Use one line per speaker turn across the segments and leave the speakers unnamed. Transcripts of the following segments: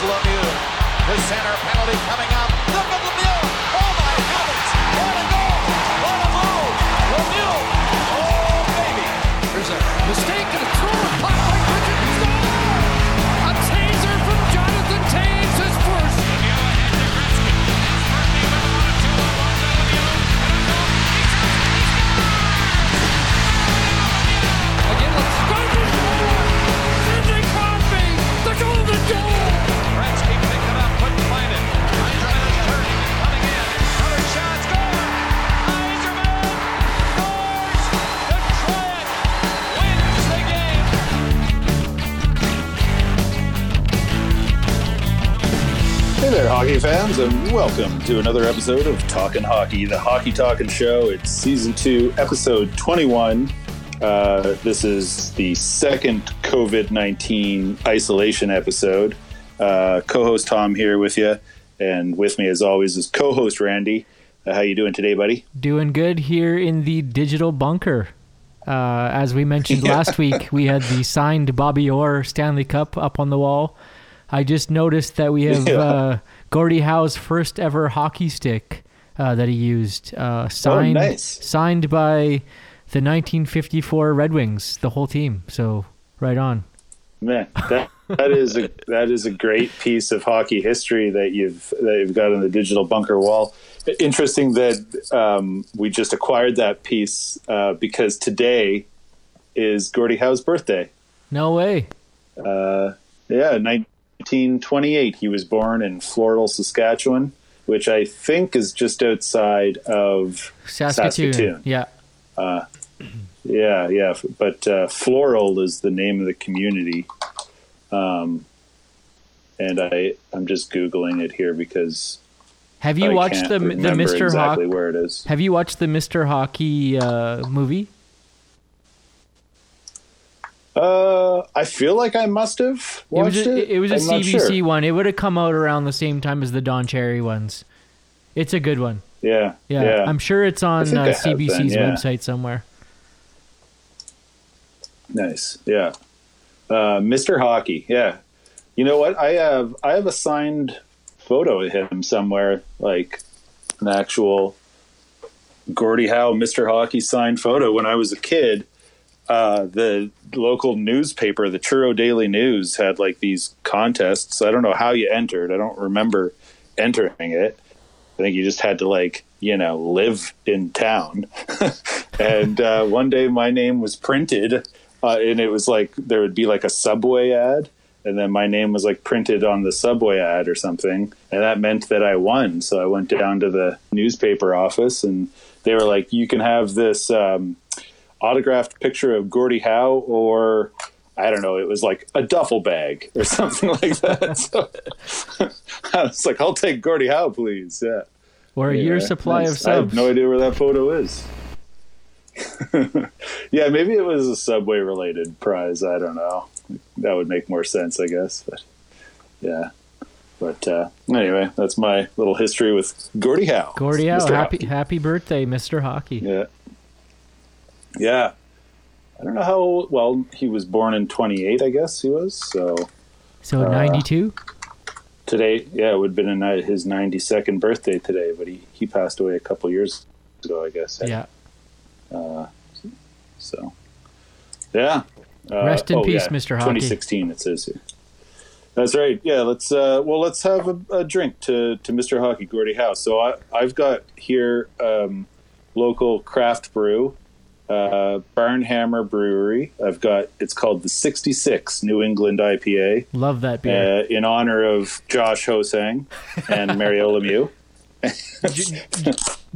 Lemieux. The center penalty coming up.
There, hockey fans, and welcome to another episode of Talking Hockey, the Hockey Talking Show. It's season two, episode 21. Uh, this is the second COVID 19 isolation episode. Uh, co host Tom here with you, and with me, as always, is co host Randy. Uh, how you doing today, buddy?
Doing good here in the digital bunker. Uh, as we mentioned last week, we had the signed Bobby Orr Stanley Cup up on the wall. I just noticed that we have
Yeah.
uh, Gordie Howe's first ever hockey stick uh, that he used, uh, signed
nice.
signed by the 1954 Red Wings, the whole team. So right on.
Man, that that is a that is a great piece of hockey history that you've that you've got on the digital bunker wall. Interesting that um, we just acquired that piece uh, because today is Gordie Howe's birthday.
No way.
Uh, yeah, 1928. He was born in Floral, Saskatchewan, which I think is just outside of
Saskatoon.
Saskatoon.
Yeah.
Yeah, yeah. But uh, Floral is the name of the community. Um, and I, I'm just googling it here because
Have you
I
watched the the Mr.
exactly
Hockey?
where it is.
Have you watched the Mr. Hockey uh, movie?
Uh, I feel like I must have
It
watched
was
it.
a, it was a CBC
sure.
one. It would have come out around the same time as the Don Cherry ones. It's a good one.
Yeah,
Yeah,
yeah.
I'm sure it's on uh, CBC's
been, yeah.
website somewhere.
Nice. Yeah. Uh, Mr. Hockey. Yeah. You know what? I have I have a signed photo of him somewhere, like an actual Gordie Howe Mr. Hockey signed photo when I was a kid. Uh, the local newspaper, the Truro Daily News, had like these contests. I don't know how you entered. I don't remember entering it. I think you just had to like you know live in town. and uh, one day my name was printed, uh, and it was like there would be like a subway ad, and then my name was like printed on the subway ad or something, and that meant that I won. So I went down to the newspaper office, and they were like, "You can have this." Um, autographed picture of Gordie Howe or I don't know, it was like a duffel bag or something like that. So I was like, I'll take Gordie Howe, please. Yeah.
Or a
Yeah,
year's supply of
I have
subs.
no idea where that photo is. yeah, maybe it was a subway related prize. I don't know. That would make more sense, I guess. But yeah. But uh, anyway, that's my little history with Gordie Howe.
Gordie Howe, happy
Hockey.
happy birthday, Mr. Hockey.
Yeah. Yeah. I don't know how old, well, he was born in 28, I guess he was. So
So
Uh,
92.
today, yeah, it would have been a, his 92nd birthday today, but he, he passed away a couple years ago, I guess.
Yeah.
Uh, So, yeah. Uh,
Rest in
oh,
peace,
yeah,
Mr. Hockey.
2016, it says here. That's right. Yeah, let's. Uh, well, let's have a, a drink to, to Mr. Hockey Gordie Howe. So I, I've got here um, local craft brew, uh, Barnhammer Brewery. I've got it's called the 66 New England IPA
Love that beer.
uh, in honor of Josh Hosang and Mario Lemieux.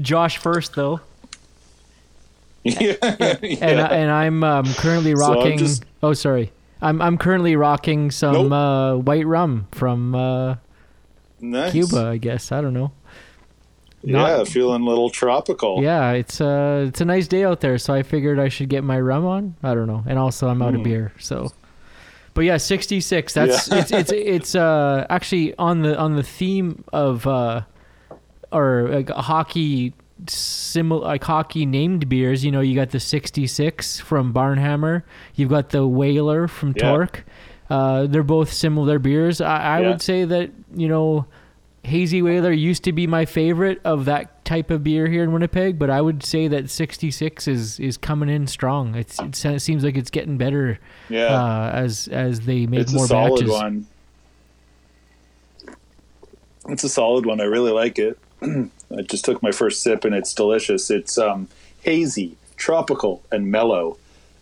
Josh first though.
yeah,
And I, and I'm um, currently
So I'm
rocking
just-
Oh, sorry. I'm I'm currently rocking some
Nope.
uh, white rum from uh,
nice.
Cuba, I guess. I don't know.
Yeah, feeling a little tropical.
Yeah, it's uh it's a nice day out there, so I figured I should get my rum on. I don't know, and also I'm out of beer, so. But yeah, 66. That's
Hmm. Yeah.
it's it's it's uh actually on the on the theme of uh or like hockey similar like hockey named beers. You know, you got the 66 from Barnhammer. You've got the Whaler from
Yeah.
Torque. Uh, they're both similar beers. I, I
Yeah.
would say that you know, hazy whaler used to be my favorite of that type of beer here in Winnipeg, but I would say that 66 is is coming in strong. It's it seems like it's getting better
Yeah.
uh, as as they make
it's
more
a solid
batches.
one. It's a solid one. I really like it. I just took my first sip and it's delicious. It's um, hazy, tropical, and mellow.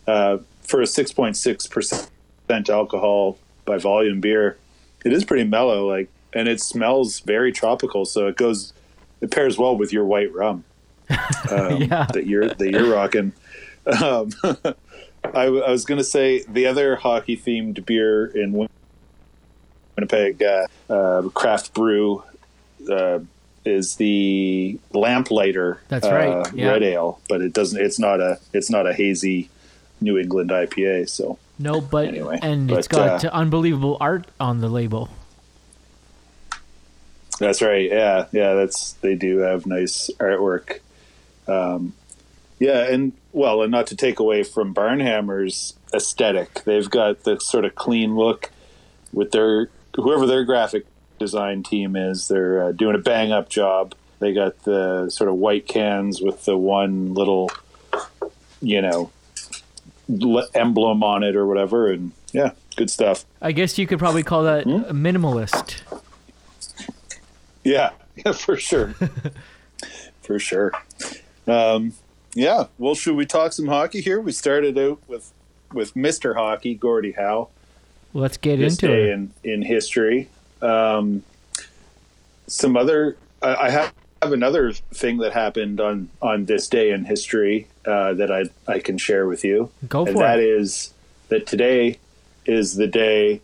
Uh, for a 6.6% alcohol by volume beer, it is pretty mellow. Like, and it smells very tropical. So it goes, it pairs well with your white rum um,
Yeah.
that you're that you're rocking. Um, I, I was going to say the other hockey themed beer in Winnipeg, uh, uh, craft brew, uh, is the Lamplighter.
That's
uh,
right, yeah.
Red ale, but it doesn't. It's not a. It's not a hazy New England IPA. So
No, but
Anyway,
and it's got
uh,
unbelievable art on the label.
That's right. Yeah, yeah. That's they do have nice artwork. Um, yeah, and well, and not to take away from Barnhammer's aesthetic, they've got the sort of clean look with their whoever their graphic design team is. They're uh, doing a bang up job. They got the sort of white cans with the one little, you know, le- emblem on it or whatever, and yeah, good stuff.
I guess you could probably call that
Hmm?
minimalist.
Yeah, yeah, for sure. for sure. Um, yeah, well, should we talk some hockey here? We started out with with Mr. Hockey, Gordie Howe,
Let's get
this
into it.
in, in history. Um, some other, I, I have, have another thing that happened on, on this day in history uh, that I, I can share with you.
Go
and
for
that
it.
is that today is the day,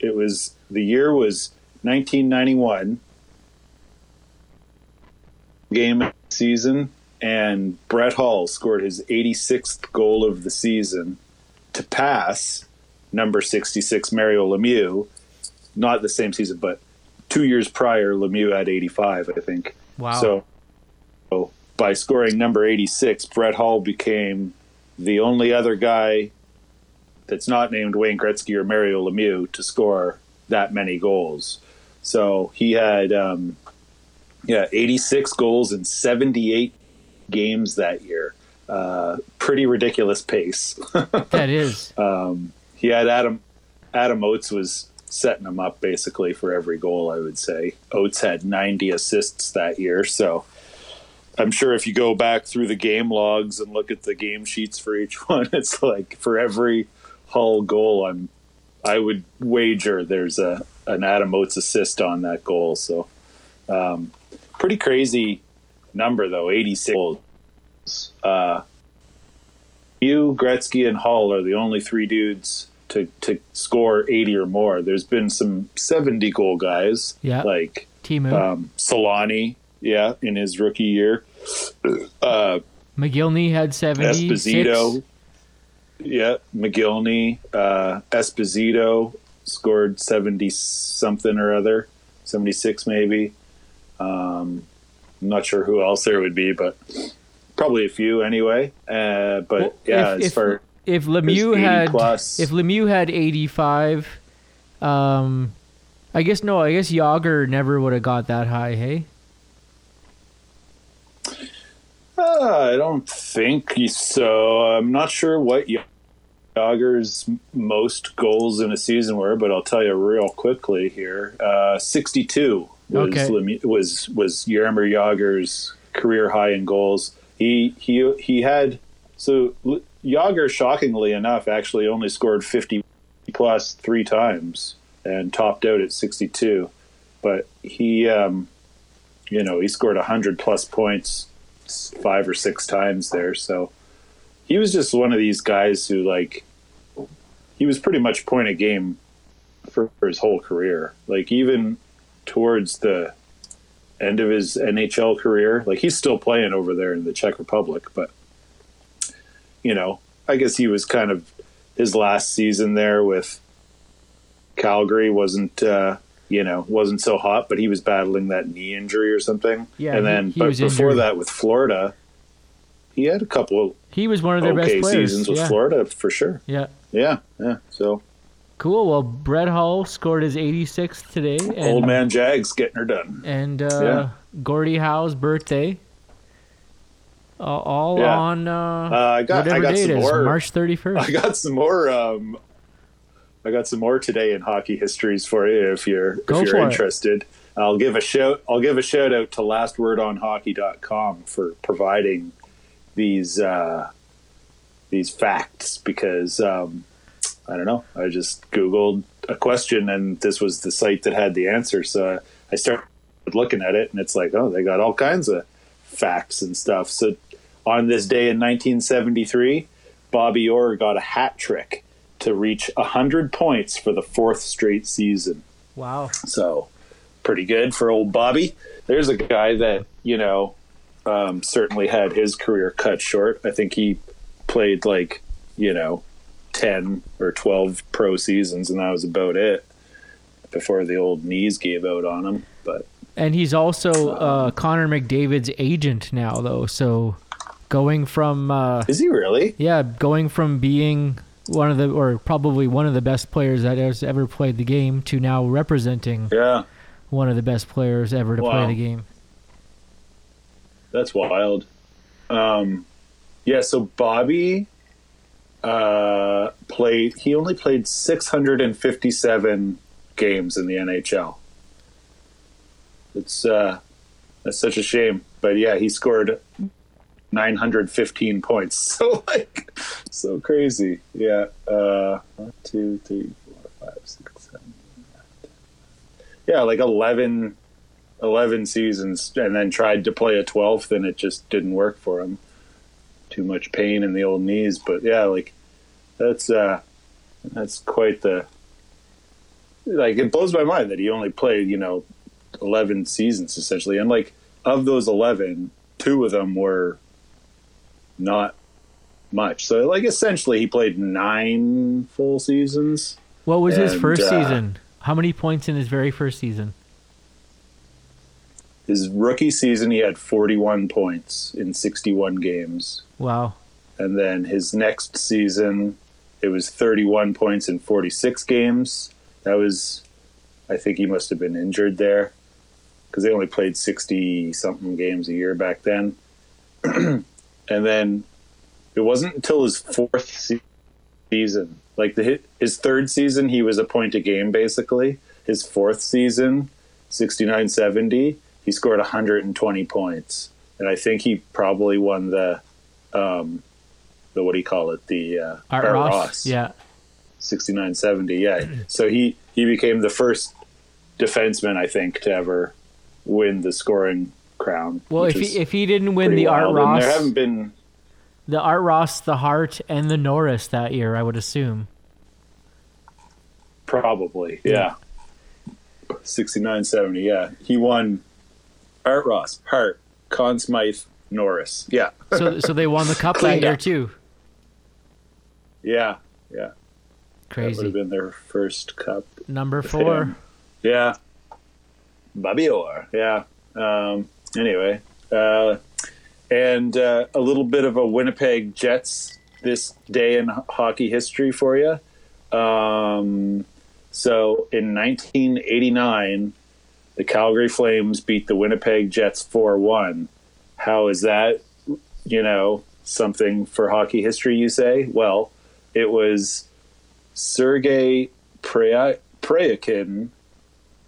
it was, the year was 1991 game season, and Brett Hull scored his 86th goal of the season to pass number 66 Mario Lemieux. Not the same season, but two years prior, Lemieux had 85, I think.
Wow.
So, so by scoring number 86, Brett Hull became the only other guy that's not named Wayne Gretzky or Mario Lemieux to score that many goals. So he had, um, yeah, 86 goals in 78 games that year. Uh, pretty ridiculous pace.
that is.
he had Adam Adam Oates was setting him up basically for every goal. I would say Oates had 90 assists that year, so I'm sure if you go back through the game logs and look at the game sheets for each one, it's like for every Hull goal, I'm I would wager there's a an Adam Oates assist on that goal. So um, pretty crazy number though, 86 goals. Uh, you, Gretzky, and Hull are the only three dudes to, to score 80 or more. There's been some 70 goal guys,
Yeah.
like
Teemu.
um, Selanne, yeah, in his rookie year. Uh,
Mogilny had 76.
Esposito, yeah, Mogilny, uh, Esposito scored 70 something or other, 76 maybe. Um, I'm not sure who else there would be, but probably a few anyway. Uh, but
Well,
yeah,
if,
as
if,
far
if Lemieux had
plus.
if Lemieux had 85, um, I guess no, I guess Jagr never would have got that high. Hey,
Uh, I don't think so. I'm not sure what Jagr's most goals in a season were, but I'll tell you real quickly here. Uh, 62 was
Okay.
Lemieux- was was Jaromir Jagr's career high in goals. He he he had so Jagr, shockingly enough, actually only scored 50 plus three times and topped out at 62. But he, um, you know, he scored 100 plus points five or six times there. So he was just one of these guys who, like, he was pretty much point of game for, for his whole career. Like, even towards the end of his NHL career, like, he's still playing over there in the Czech Republic, but, you know, I guess he was kind of his last season there with Calgary wasn't, uh, you know, wasn't so hot, but he was battling that knee injury or something.
Yeah,
and
he-
then,
he
but before
injured.
that with Florida, he had a couple
he was one of their
okay
best players.
seasons with
yeah.
Florida for sure.
Yeah,
Yeah, yeah. So
Cool. Well, Brett Hull scored his 86th today, and
Old man Jags getting her done.
and uh,
Yeah.
Gordie Howe's birthday. Uh, all
Yeah.
on uh,
Uh, I got I got some
is,
more.
March 31st.
I got some more. Um, I got some more today in hockey histories for you if you're
Go
if you're interested.
it.
interested. I'll give a shout. I'll give a shout out to lastwordonhockey.com for providing these uh, these facts because um, I don't know. I just googled a question and this was the site that had the answer. So I started looking at it and it's like, oh, they got all kinds of facts and stuff. So on this day in 1973, Bobby Orr got a hat trick to reach 100 points for the fourth straight season.
wow.
So pretty good for old Bobby. There's a guy that, you know, um, certainly had his career cut short. I think he played like, you know, 10 or 12 pro seasons, and that was about it before the old knees gave out on him. But
And he's also uh, Connor McDavid's agent now, though. So going from uh,
is he really?
yeah, going from being one of the or probably one of the best players that has ever played the game to now representing
Yeah,
one of the best players ever to play the game.
that's wild. Um, yeah, so Bobby uh, played, he only played 657 games in the NHL. It's uh, that's such a shame, but yeah, he scored 915 points. So like, so crazy. Yeah, uh, one, two, three, four, five, six, seven, eight, nine, ten. yeah, like 11, 11 seasons, and then tried to play a 12th, and it just didn't work for him. Too much pain in the old knees, but yeah, like that's uh, that's quite the like it blows my mind that he only played you know 11 seasons essentially and like of those 11 two of them were not much so like essentially he played nine full seasons
What was his first
uh,
season? How many points in his very first season?
his rookie season he had 41 points in 61 games
Wow.
and then his next season it was 31 points in 46 games. That was i think he must have been injured there because they only played 60 something games a year back then. And then it wasn't until his fourth season like the his third season he was a point a game basically. His fourth season 69 70 he scored 120 points. And i think he probably won the um the what do you call it the uh
Art, Ross. Yeah.
69 70 yeah so he he became the first defenseman i think to ever win the scoring crown
Well, if he if he didn't win the Art
wild. And
Ross,
there haven't been
the Art Ross, the Hart, and the Norris that year, I would assume.
Probably, yeah. 69 70, yeah. He won Art Ross, Hart, Conn Smythe, Norris. Yeah.
So so they won the cup that year too.
Yeah. Yeah. That would have been their first cup.
Number four.
him. Yeah. Bobby Orr. Yeah. Um, anyway. Uh, and uh, a little bit of a Winnipeg Jets this day in hockey history for you. Um, so in 1989, the Calgary Flames beat the Winnipeg Jets 4 1. How is that, you know, something for hockey history, you say? Well, it was Sergei Prea- Pryakhin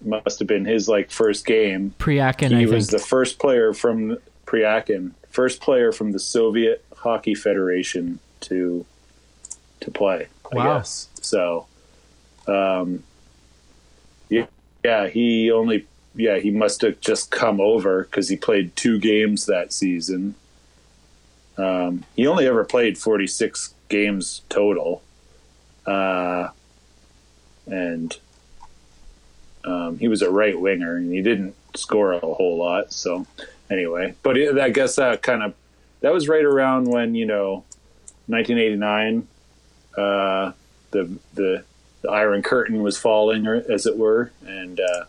must have been his like first game.
Pryakhin,
he
I
was
think.
the first player from Pryakhin, first player from the Soviet Hockey Federation to to play. I
Wow.
guess so. Um, yeah, yeah, he only yeah he must have just come over because he played two games that season. Um, he only ever played forty six games total, uh, and um, he was a right winger and he didn't score a whole lot. So anyway, but it, I guess that kind of that was right around when you know 1989, uh, the the the Iron Curtain was falling, as it were, and uh,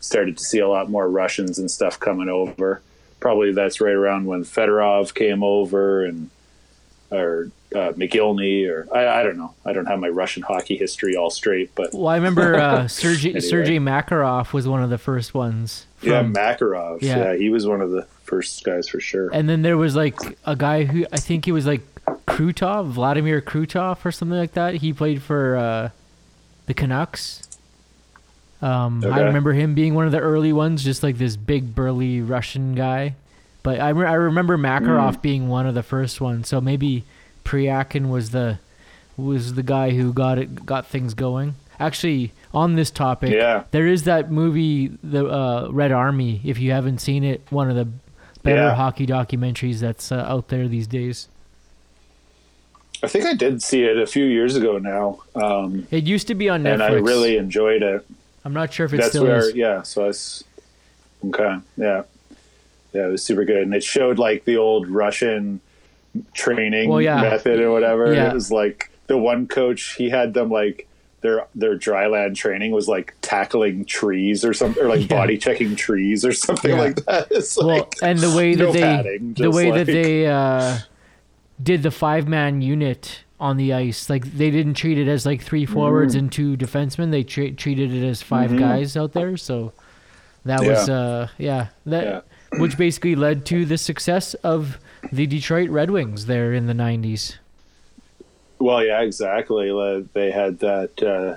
started to see a lot more Russians and stuff coming over. Probably that's right around when Fedorov came over and or uh, Mogilny or I, I don't know. I don't have my Russian hockey history all straight, but
Well, I remember uh, Sergei
Anyway.
Sergei Makarov was one of the first ones.
yeah, Makarov.
Yeah.
Yeah. he was one of the first guys for sure.
And then there was like a guy who I think he was like Krutov, Vladimir Krutov or something like that. He played for uh, the Canucks. Um, I remember him being one of the early ones, just like this big burly Russian guy. But I, re- I remember Makarov
Mm.
being one of the first ones. So maybe Pryakhin was the was the guy who got it got things going. Actually, on this topic,
Yeah.
there is that movie, the uh, Red Army. If you haven't seen it, one of the better
Yeah.
hockey documentaries that's uh, out there these days.
I think I did see it a few years ago now, um,
It used to be on Netflix.
and I really enjoyed it.
I'm not sure if it
That's
still
where,
is.
yeah. So I okay. Yeah, yeah. It was super good, and it showed like the old Russian training
Well, yeah.
method or whatever.
Yeah.
It was like the one coach he had them like their their dry land training was like tackling trees or something, or like
Yeah.
body checking trees or something
Yeah.
like that. It's
Well,
like
and the way that
no
they
padding,
the way that they uh, did the five man unit on the ice, like they didn't treat it as like three
Mm-hmm.
forwards and two defensemen. They tra- treated it as 5 guys out there. So that was
Yeah.
uh, yeah that
Yeah.
which basically led to the success of the Detroit Red Wings there in the '90s.
Well, yeah, exactly. They had that uh,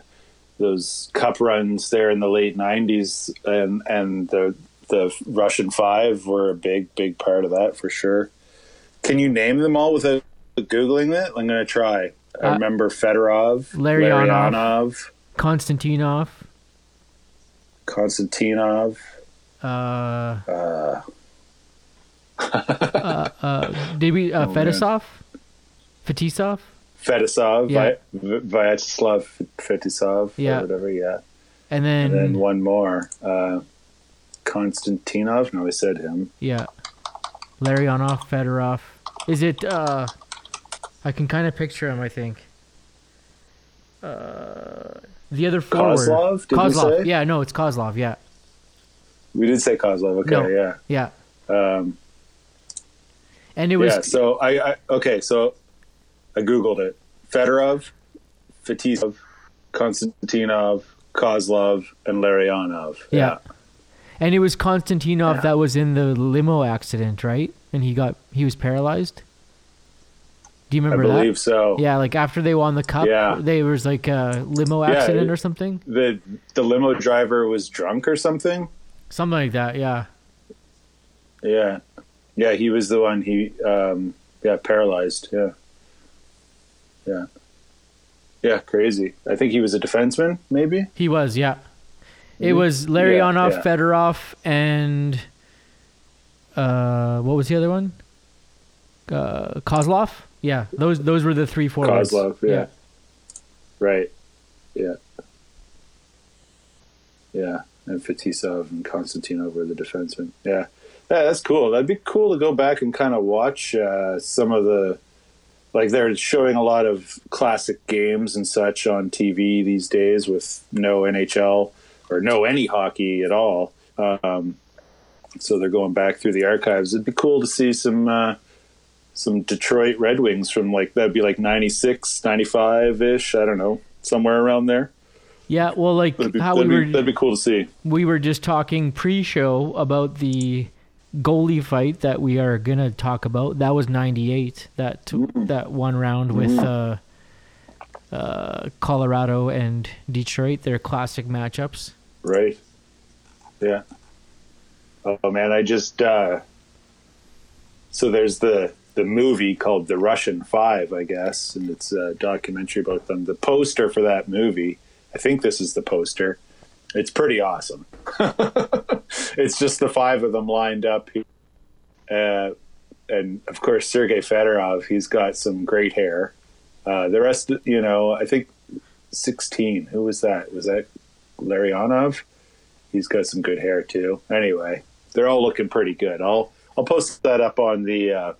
those cup runs there in the late '90s, and and the the Russian Five were a big big part of that for sure. Can you name them all without googling it? I'm going to try. I
Uh,
remember Fedorov,
Larionov.
Larionov,
Konstantinov,
Konstantinov.
uh,
Uh,
did we uh,
Oh.
Fedosov, Fetisov?
Fedosov,
Yeah.
Vi- Vyacheslav Fetisov,
Yeah.
or whatever. Yeah,
And then,
and then one more, uh, Konstantinov. No, I said him.
yeah, Larionov, Fedorov. Is it? uh I can kind of picture him. I think. Uh, the other forward.
Kozlov, did we say?
Yeah, no, it's Kozlov. Yeah,
We did say Kozlov. Okay,
No.
yeah.
yeah.
Um,
And it was
yeah, so I, I okay, so I googled it: Fedorov, Fetisov, Konstantinov, Kozlov, and Larionov.
Yeah. and it was Konstantinov
Yeah.
that was in the limo accident, right? And he got he was paralyzed. Do you remember that?
I believe
that?
so.
Yeah, like after they won the cup,
Yeah.
there was like a limo
Yeah,
accident
it-
or something,
The the limo driver was drunk or something.
something like that. Yeah,
Yeah, yeah, he was the one. He um, yeah, paralyzed. Yeah, yeah, yeah, crazy. I think he was a defenseman, maybe.
he was. Yeah, it was Larionov,
yeah.
Fedorov, and uh, what was the other one? Uh, Kozlov. Yeah, those those were the three forwards.
Kozlov, yeah. Right. Yeah. Yeah. And Fetisov and Konstantinov were the defensemen. Yeah. Yeah, that's cool. That'd be cool to go back and kind of watch uh, some of the. Like they're showing a lot of classic games and such on TV these days with no NHL or no any hockey at all. Um, so they're going back through the archives. It'd be cool to see some uh, some Detroit Red Wings from like that'd be like 96, 95 ish. I don't know, somewhere around there.
Yeah, well, like
That'd be,
how
that'd,
we
be, that'd be cool to see.
we were just talking pre-show about the goalie fight that we are gonna talk about. That was '98. That that one round with uh, uh, Colorado and Detroit. Their classic matchups.
Right. Yeah. Oh man, I just uh so there's the the movie called The Russian Five, I guess, and it's a documentary about them. The poster for that movie, I think this is the poster. It's pretty awesome. it's just the five of them lined up. Uh, and of course, Sergei Fedorov, he's got some great hair. Uh, the rest, you know, I think 16. Who was that? Was that Larionov? He's got some good hair too. Anyway, they're all looking pretty good. I'll I'll post that up on the uh,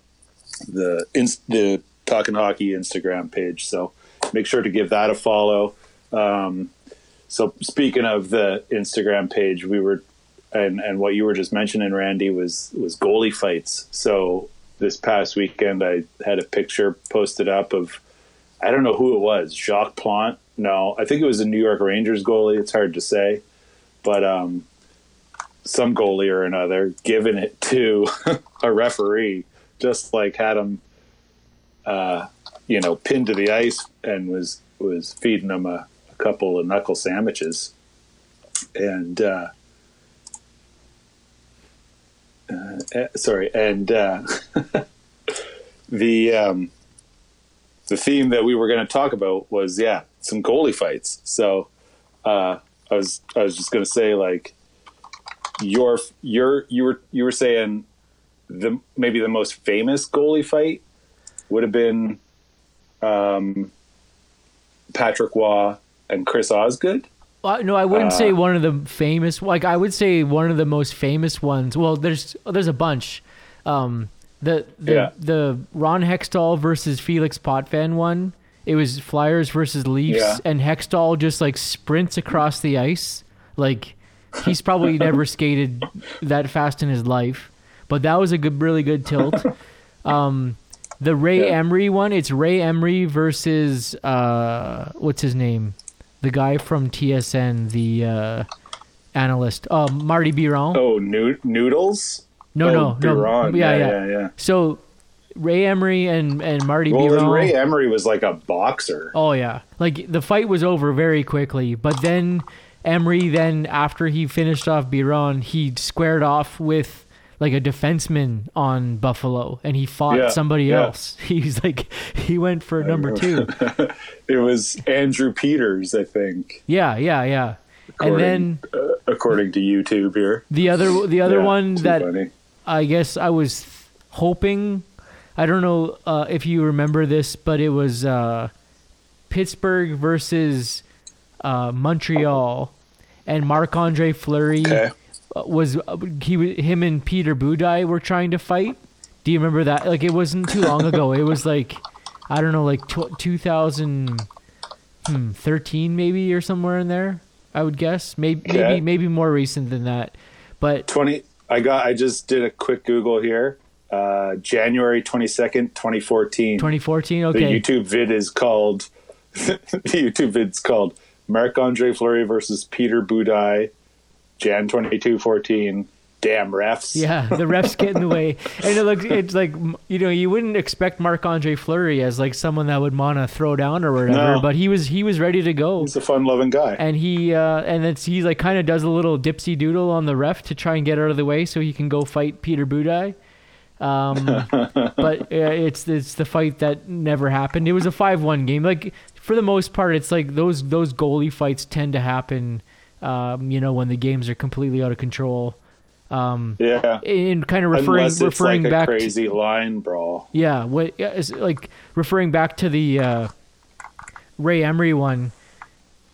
the inst- the Talking Hockey Instagram page. So make sure to give that a follow. Um, so speaking of the Instagram page, we were and and what you were just mentioning, Randy, was was goalie fights. So this past weekend, I had a picture posted up of I don't know who it was, Jacques Plante. No, I think it was a New York Rangers goalie. It's hard to say, but um, some goalie or another giving it to a referee, just like had him, uh, you know, pinned to the ice and was was feeding him a, a couple of knuckle sandwiches, and uh, uh, eh, sorry, and uh, the um, the theme that we were going to talk about was yeah some goalie fights. So uh, I was I was just going to say like your your you were you were saying the maybe the most famous goalie fight would have been um, Patrick Roy and Chris Osgood.
Uh, no, I wouldn't say
Uh,
one of the famous. Like I would say one of the most famous ones. Well, there's there's a bunch. Um, the the
Yeah.
the Ron Hextall versus Felix Potvin one. It was Flyers versus Leafs,
Yeah.
and Hextall just like sprints across the ice. Like he's probably never skated that fast in his life. But that was a good, really good tilt. Um, the Ray
Yeah.
Emery one. It's Ray Emery versus uh, what's his name? The guy from TSN, the uh, analyst, uh, Marty Biron.
Oh, noo- noodles.
no,
oh,
no, no.
Biron.
Yeah,
yeah,
yeah,
yeah, yeah.
So Ray Emery and and Marty
Well,
Biron.
Ray Emery was like a boxer.
Oh yeah, like the fight was over very quickly, but then Emery, then after he finished off Biron, he squared off with like a defenseman on Buffalo, and he fought
Yeah,
somebody
yeah.
else. He's like he went for number two.
It was Andrew Peters, I think,
Yeah, yeah, yeah. And then
uh, according to YouTube here.
the other the other
Yeah,
one that
funny.
I guess I was hoping. I don't know uh, if you remember this, but it was uh, Pittsburgh versus uh, Montreal, and Marc Andre Fleury
Okay.
Was uh, he him and Peter Budaj were trying to fight. Do you remember that? Like it wasn't too long ago. It was like I don't know, like tw- 2013 maybe or somewhere in there. I would guess maybe maybe maybe more recent than that. But
20 I got I just did a quick Google here. Uh, January 22nd, 2014.
2014. okay.
The YouTube vid is called the YouTube vid's called Marc Andre Fleury versus Peter Budaj, Jan 22 14. Damn refs.
Yeah, the refs get in the way, and it looks it's like you know you wouldn't expect Marc Andre Fleury as like someone that would want to throw down or whatever,
No.
but he was he was ready to go,
He's a fun loving guy.
and he uh, and it's he like kind of does a little dipsy doodle on the ref to try and get out of the way so he can go fight Peter Budaj. Um, but uh, it's it's the fight that never happened. It was a five one game. Like for the most part, it's like those those goalie fights tend to happen. Um, you know when the games are completely out of control. Um,
yeah.
and kind of referring
Unless it's
referring
like a
back
crazy line brawl.
yeah what it's like referring back to the uh, Ray Emery one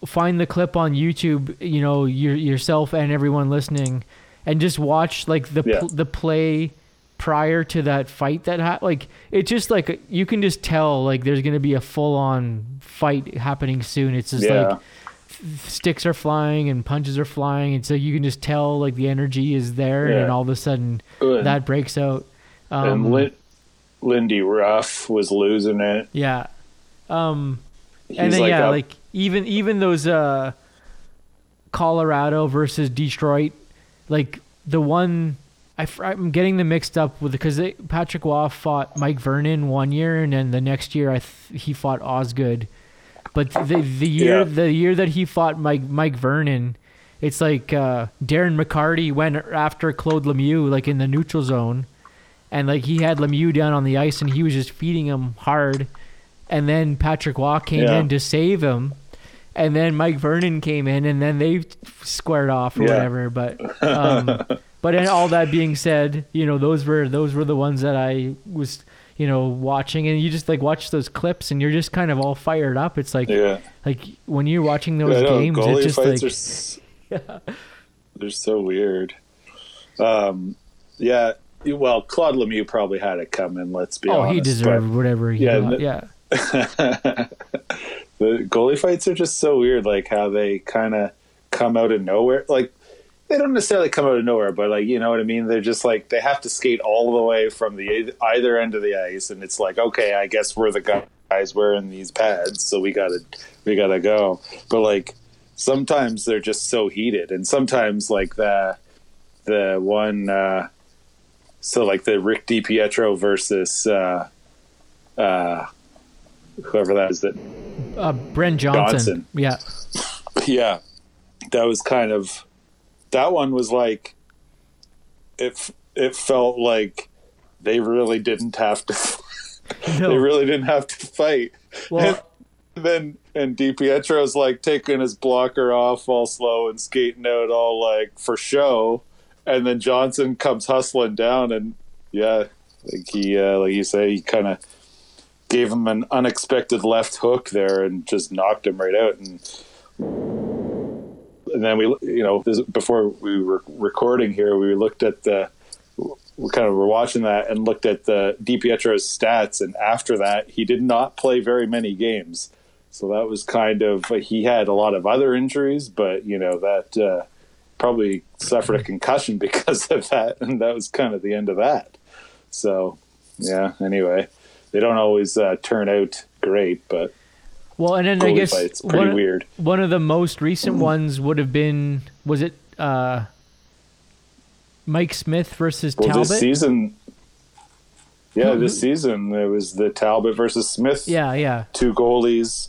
find the clip on YouTube you know your, yourself and everyone listening and just watch like the
Yeah.
pl- the play prior to that fight that ha- like it's just like you can just tell like there's going to be a full on fight happening soon it's just
Yeah.
like sticks are flying and punches are flying and so you can just tell like the energy is there and
Yeah.
then all of a sudden
Good.
that breaks out um,
and Lin- Lindy Ruff was losing it.
yeah um and then
like
yeah like even even those uh colorado versus detroit like the one I, am getting them mixed up with because patrick roy fought mike vernon one year and then the next year i th- he fought osgood but the the year
Yeah.
the year that he fought mike mike vernon it's like uh, Darren McCarty went after Claude Lemieux, like in the neutral zone, and like he had Lemieux down on the ice, and he was just feeding him hard. And then Patrick Roy came
Yeah.
in to save him, and then Mike Vernon came in, and then they squared off or
Yeah.
whatever. But um, but and all that being said, you know those were those were the ones that I was you know watching, and you just like watch those clips, and you're just kind of all fired up. It's like
Yeah.
like when you're watching those
know,
games,
goalie
it's just like
are they're so weird. Um, yeah. Well, Claude Lemieux probably had it coming. Let's be
oh,
honest.
he deserved whatever he
Yeah,
got.
the-
yeah.
The goalie fights are just so weird. Like how they kind of come out of nowhere. Like they don't necessarily come out of nowhere, but like you know what I mean. They're just like they have to skate all the way from the either end of the ice, and it's like okay, I guess we're the guys wearing these pads, so we gotta we gotta go. But like sometimes they're just so heated, and sometimes like the the one uh, so like the Rick DiPietro versus uh, uh, whoever that is that
Uh, Brent Johnson.
Johnson.
Yeah.
yeah that was kind of that one was like it it felt like they really didn't have to
No.
they really didn't have to fight.
Well,
and then and DiPietro's like taking his blocker off all slow and skating out all like for show. And then Johnson comes hustling down and yeah like he uh, like you say he kind of gave him an unexpected left hook there and just knocked him right out. And and then we you know this, before we were recording here we looked at the we kind of were watching that and looked at the DiPietro's stats and after that he did not play very many games. So that was kind of he had a lot of other injuries but you know that uh, probably suffered a concussion because of that and that was kind of the end of that. So yeah anyway they don't always uh, turn out great but
well, and then I guess
fights pretty
one,
weird
one of the most recent ones would have been was it uh, Mike Smith versus
Well,
Talbot?
this season, yeah,
Who-
this season it was the Talbot versus Smith.
yeah, yeah.
two goalies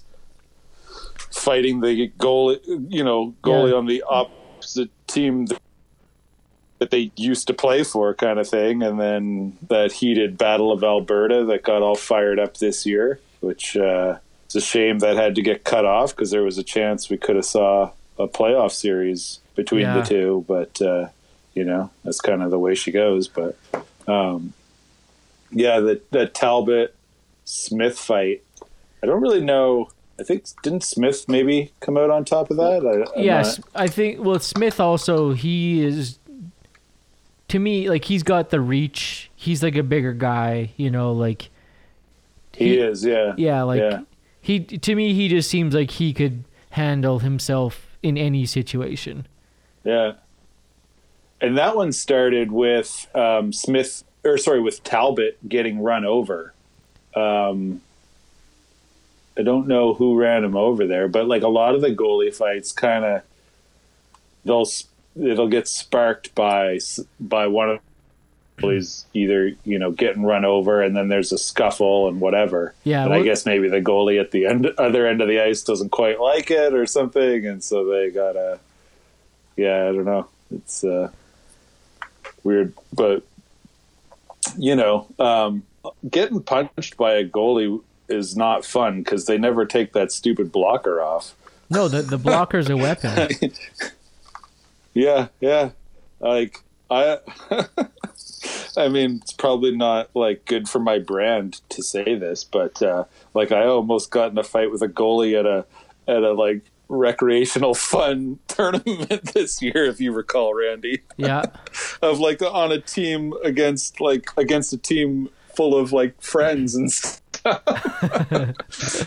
fighting the goal. You know, goalie
Yeah.
on the opposite team that, that they used to play for, kind of thing. And then that heated Battle of Alberta that got all fired up this year, which uh, it's a shame that had to get cut off because there was a chance we could have saw a playoff series between
Yeah.
the two, but. Uh, you know that's kind of the way she goes but um yeah the the talbot smith fight i don't really know i think didn't smith maybe come out on top of that I,
yes,
not-
I think. Well, Smith also he is. To me, like he's got the reach. He's like a bigger guy, you know. Like
he, is yeah
yeah, like
Yeah.
He. To me, he just seems like he could handle himself in any situation.
yeah and that one started with um smith or sorry with talbot getting run over um I don't know who ran him over there, but like a lot of the goalie fights, kind of they'll it'll get sparked by by one of goalies either you know getting run over, and then there's a scuffle and whatever.
Yeah,
and I guess maybe the goalie at the end other end of the ice doesn't quite like it or something, and so they gotta. Yeah, I don't know. It's uh, weird, but you know, um, getting punched by a goalie is not fun because they never take that stupid blocker off.
No, the the blocker's a weapon.
Yeah, yeah. Like I I mean, it's probably not like good for my brand to say this, but uh like I almost got in a fight with a goalie at a at a like recreational fun tournament this year if you recall Randy
Yeah,
of like on a team against like against a team full of like friends and stuff.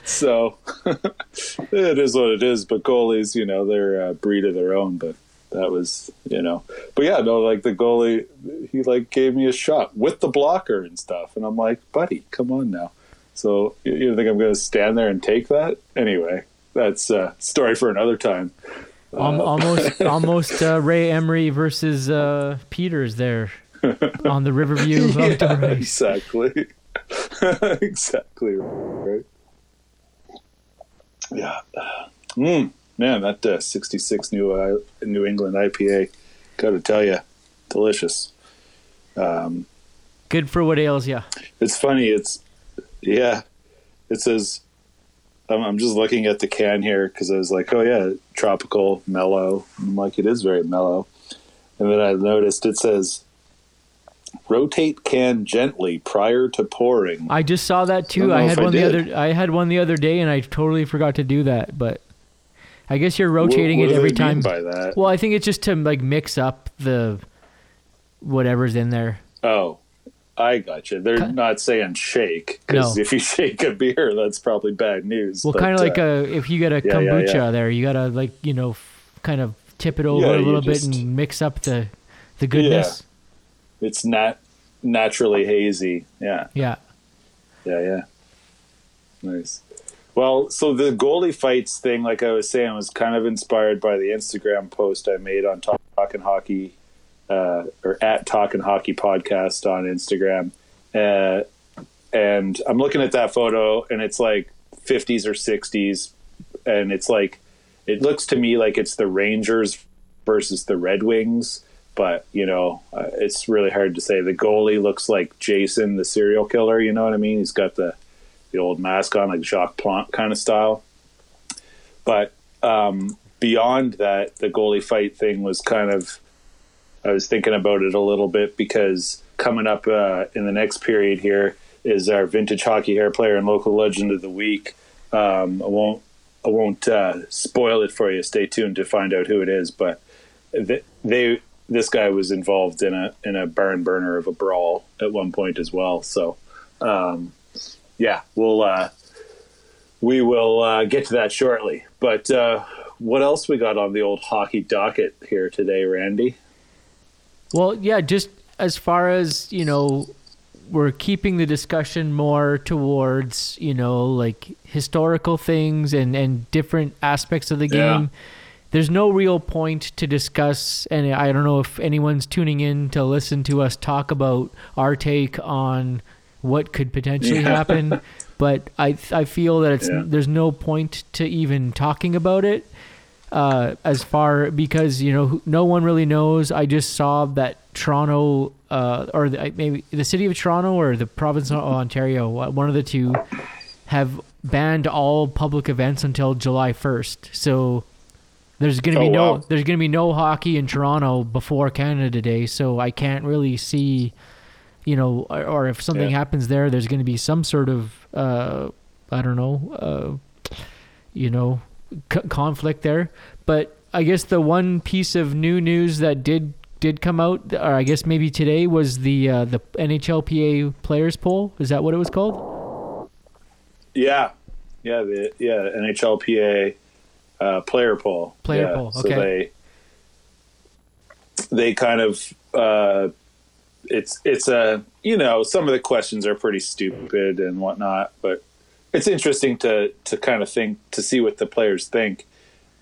so it is what it is. But goalies, you know, they're a breed of their own. But that was, you know, but yeah, no, like the goalie, he like gave me a shot with the blocker and stuff, and I'm like, buddy, come on now. So you, you think I'm going to stand there and take that? Anyway, that's a story for another time.
Al- almost almost uh, Ray Emery versus uh, Peters there on the Riverview
Yeah, exactly. exactly right. Yeah. Mm, man, that uh, 66 New uh, New England IPA, got to tell you, delicious.
Good for what ails ya.
It's funny. It's yeah. It says I'm, I'm just looking at the can here because I was like, oh yeah, tropical, mellow. I'm like, it is very mellow. And then I noticed it says rotate can gently prior to pouring.
I just saw that too. I
if
had
I
one the other. I had one the other day, and I totally forgot to do that. But I guess you're rotating
What- what
it every time.
by that.
Well, I think it's just to like mix up the whatever's in there.
Oh, I got you. They're not saying shake because
No.
if you shake a beer, that's probably bad news.
Well, kind of like
uh,
a if you get a
yeah, yeah,
kombucha
yeah.
there, you gotta like you know f- kind of tip it over
Yeah,
a little
just-
bit and mix up the the goodness.
It's not naturally hazy. Yeah.
Yeah.
Yeah, yeah. Nice. Well, so the goalie fights thing, like I was saying, was kind of inspired by the Instagram post I made on Talk- Talking Hockey, uh, or at Talking Hockey Podcast on Instagram. Uh, and I'm looking at that photo, and it's like 50s or 60s, and it's like it looks to me like it's the Rangers versus the Red Wings. But you know, uh, it's really hard to say. The goalie looks like Jason, the serial killer. You know what I mean? He's got the the old mask on, like Jacques Plante kind of style. But um, beyond that, the goalie fight thing was kind of. I was thinking about it a little bit because coming up uh, in the next period here is our vintage hockey hair player and local legend of the week. Um, I won't I won't uh, spoil it for you. Stay tuned to find out who it is. But th- they this guy was involved in a in a barn burner of a brawl at one point as well. So um, yeah, we'll uh, we will uh, get to that shortly. But uh, what else we got on the old hockey docket here today, Randy?
Well, yeah, just as far as, you know, we're keeping the discussion more towards, you know, like historical things and, and different aspects of the
Yeah.
game. There's no real point to discuss, and I don't know if anyone's tuning in to listen to us talk about our take on what could potentially
Yeah.
happen. But I I feel that it's
Yeah.
there's no point to even talking about it uh, as far because you know no one really knows. I just saw that Toronto uh, or the, maybe the city of Toronto or the province of Ontario, uh, one of the two, have banned all public events until July first. So there's gonna be
Oh,
no
wow.
there's gonna be no hockey in Toronto before Canada Day. So I can't really see, you know, or, or if something
Yeah.
happens there, there's gonna be some sort of uh, I don't know. Uh, you know, c- conflict there. But I guess the one piece of new news that did did come out, or I guess maybe today, was the uh, the NHLPA players poll. Is that what it was called?
Yeah, yeah, the yeah NHLPA uh, player poll.
Player
Yeah,
poll,
So
okay.
they they kind of uh, it's it's a you know some of the questions are pretty stupid and whatnot, but it's interesting to to kind of think to see what the players think.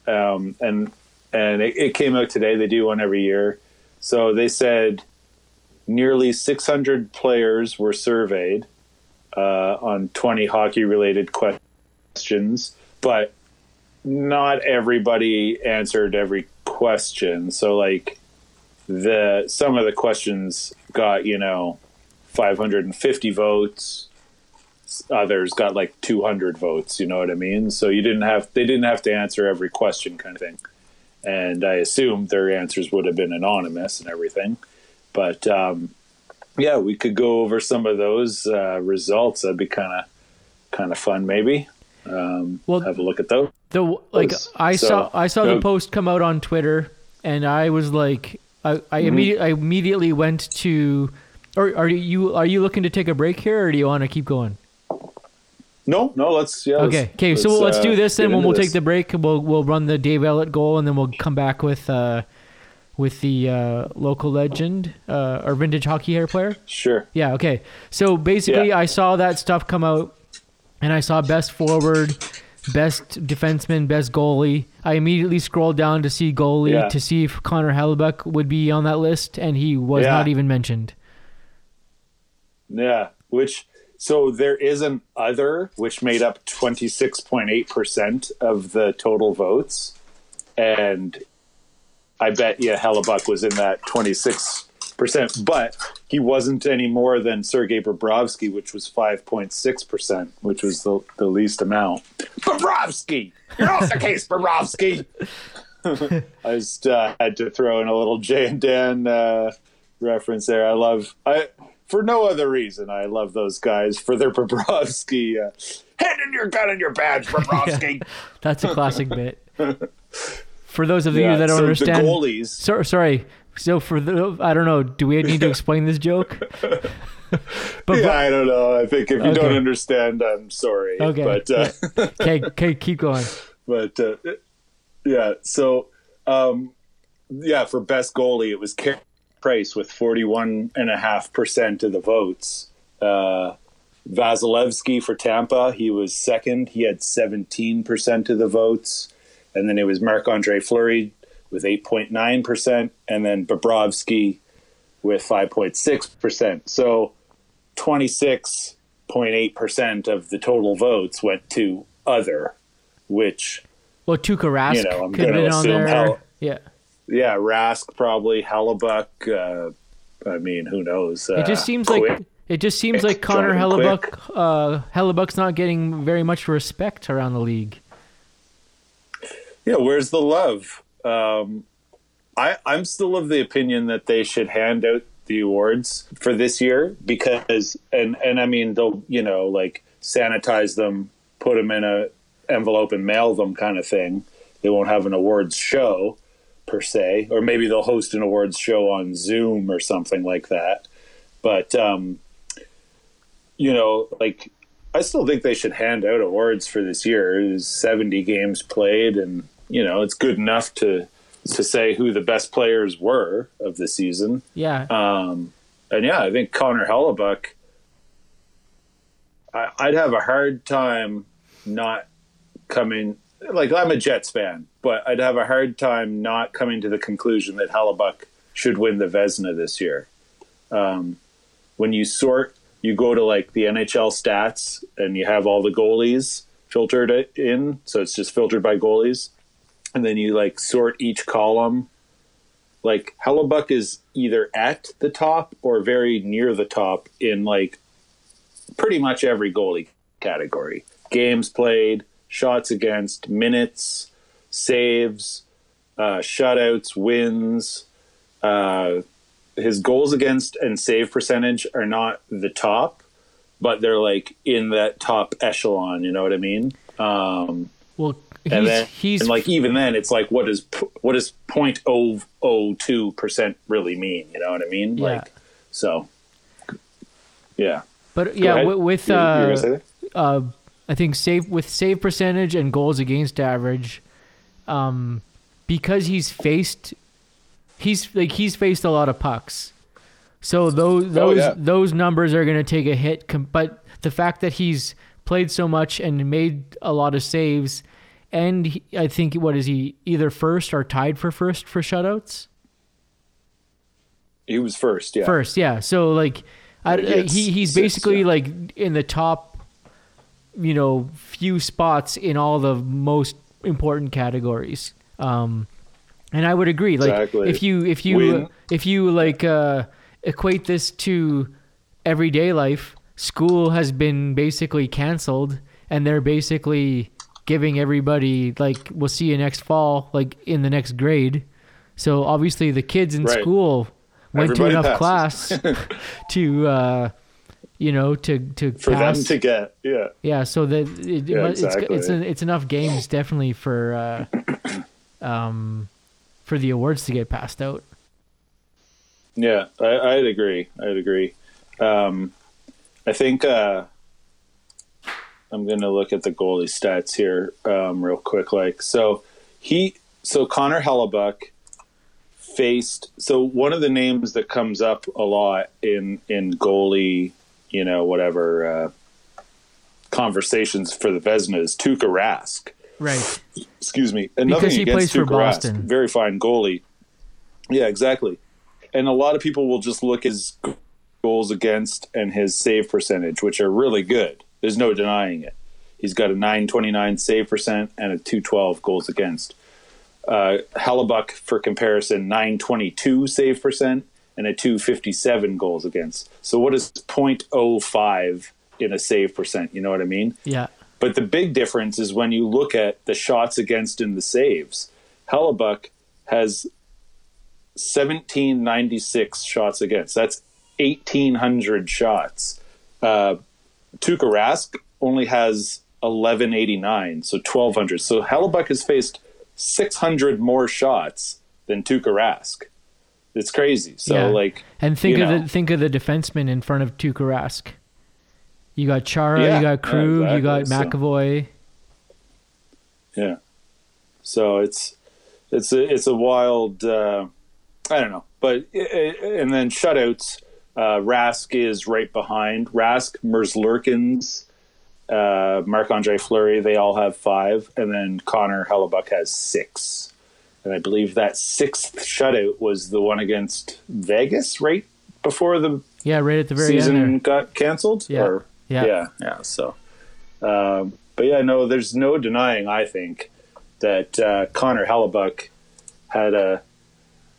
Um, and and it, it came out today. They do one every year. So they said nearly 600 players were surveyed uh, on 20 hockey related questions, but not everybody answered every question. So like the some of the questions got you know 550 votes. Others got like 200 votes you know what i mean? So you didn't have they didn't have to answer every question kind of thing. And i assumed their answers would have been anonymous and everything. But um, yeah we could go over some of those uh, results. That'd be kind of kind of fun maybe. Um,
Well-
have a look at those.
The like I
so-
saw I saw the post come out on Twitter, and I was like, I I, immedi- I immediately went to. Or are you are you looking to take a break here, or do you want to keep going?
no no let's yeah let's-
Okay, okay. So let's
uh,
do this, and when
into
we'll
this.
take the break, we'll we'll run the Dave Ellett goal, and then we'll come back with uh, with the uh, local legend uh, or vintage hockey hair player.
sure
Yeah. Okay. So basically,
Yeah.
I saw that stuff come out, and I saw best forward, best defenseman, best goalie. I immediately scrolled down to see goalie
Yeah.
to see if Connor Hellebuyck would be on that list, and he was
Yeah.
not even mentioned.
Yeah, which so there is an other which made up 26.8% of the total votes and I bet yeah Hellebuyck was in that 26%, but he wasn't any more than Sergei Bobrovsky which was 5.6%, which was the, the least amount. Bobrovsky. You're off the case, Bobrovsky. I just uh, had to throw in a little Jay and Dan uh, reference there. I love I for no other reason. I love those guys for their Bobrovsky. Uh, Hand in your gun and your badge, Bobrovsky.
That's a classic bit. For those of you that don't
so
understand,
the goalies.
So, sorry. So for the, I don't know. Do we need to explain this joke? But
Yeah, I don't know. I think if you don't understand, I'm sorry.
Okay.
but uh,
okay, okay, keep going.
but uh, yeah. So um, yeah, for best goalie, it was Carey Price with 41.5% of the votes. Uh, Vasilevskiy for Tampa, he was second. He had 17% of the votes. And then it was Marc Andre Fleury with 8.9%, and then Bobrovsky with 5.6%. So 26.8% of the total votes went to other, which,
Well, Tuukka Rask
You know, I'm
could have been on
assume
there. yeah.
yeah, Rask probably, Hellebuyck. Uh, I mean, who knows? Uh,
It just seems like it just seems like Connor Hellebuyck uh Hellebuyck's not getting very much respect around the league.
Yeah, where's the love? Um, I I'm still of the opinion that they should hand out the awards for this year because and and I mean they'll you know like sanitize them, put them in a envelope and mail them kind of thing. They won't have an awards show per se, or maybe they'll host an awards show on Zoom or something like that. But um, you know, like I still think they should hand out awards for this year. There's 70 games played, and you know it's good enough to to say who the best players were of the season.
Yeah.
Um, and yeah, I think Connor Hellebuyck. I, I'd have a hard time not coming. Like I'm a Jets fan, but I'd have a hard time not coming to the conclusion that Hellebuyck should win the Vezina this year. Um, when you sort, you go to like the NHL stats, and you have all the goalies filtered in, so it's just filtered by goalies, and then you like sort each column like Hellebuyck is either at the top or very near the top in like pretty much every goalie category. Games played, shots against, minutes, saves, uh, shutouts, wins. Uh, his goals against and save percentage are not the top, but they're like in that top echelon. You know what I mean? Um,
well,
and
he's
then
he's
and like even then it's like what does p- what does 0.002 percent really mean you know what i mean
Yeah.
like so yeah
but
Go
yeah
ahead.
with, with
You- you
uh,
gonna
uh, I think save with save percentage and goals against average, um, because he's faced, he's like he's faced a lot of pucks, so those those
Oh, yeah.
those numbers are going to take a hit. But the fact that he's played so much and made a lot of saves, and he, I think what is he either first or tied for first for shutouts?
he was first yeah
First, yeah. So like, I, he he's
six,
basically
yeah.
like in the top, you know, few spots in all the most important categories. Um, and I would agree. Like,
Exactly.
if you if you
Win.
if you like uh, equate this to everyday life, school has been basically canceled, and they're basically giving everybody like, "We'll see you next fall," like in the next grade. So obviously, the kids in
Right.
school went
Everybody
to enough
passes.
class to uh you know to to
for
pass.
them to get yeah
yeah so that it,
Yeah,
it's
exactly.
it's it's enough games definitely for uh um for the awards to get passed out
yeah I, i'd agree i'd agree um i think uh i'm gonna look at the goalie stats here um real quick like so he so connor hellebuyck faced so one of the names that comes up a lot in in goalie you know whatever uh conversations for the Vezina is Tuukka Rask.
Right.
Excuse me. And
Because
nothing
he
against
plays for
Tuukka Rask, very fine goalie. Yeah exactly. And a lot of people will just look his goals against and his save percentage which are really good there's no denying it he's got a 929 save percent and a 212 goals against uh, Hellebuyck, for comparison, 922 save percent and a 257 goals against. So what is 0.05 in a save percent? You know what I mean?
yeah
But the big difference is when you look at the shots against and the saves. Hellebuyck has 1796 shots against. That's 1800 shots. Uh, Tuukka Rask only has 1189, so 1200. So Hellebuyck has faced 600 more shots than Tuukka Rask. It's crazy. So
Yeah.
like,
and think of
know.
the think of the defenseman in front of Tuukka Rask you got Chara
Yeah,
you got Krug you got
exactly, so-
McAvoy
Yeah. So it's it's a it's a wild. Uh, I don't know, but and then shutouts. Uh, Rask is right behind. Rask, Merzlikins, uh, Marc Andre Fleury, they all have five, and then Connor Hellebuyck has six. And I believe that sixth shutout was the one against Vegas right before the
Yeah, right at the very
season
end.
Got canceled.
Yeah.
Or,
Yeah.
yeah, yeah. So, um, but yeah, no, there's no denying. I think that uh, Connor Hellebuyck had a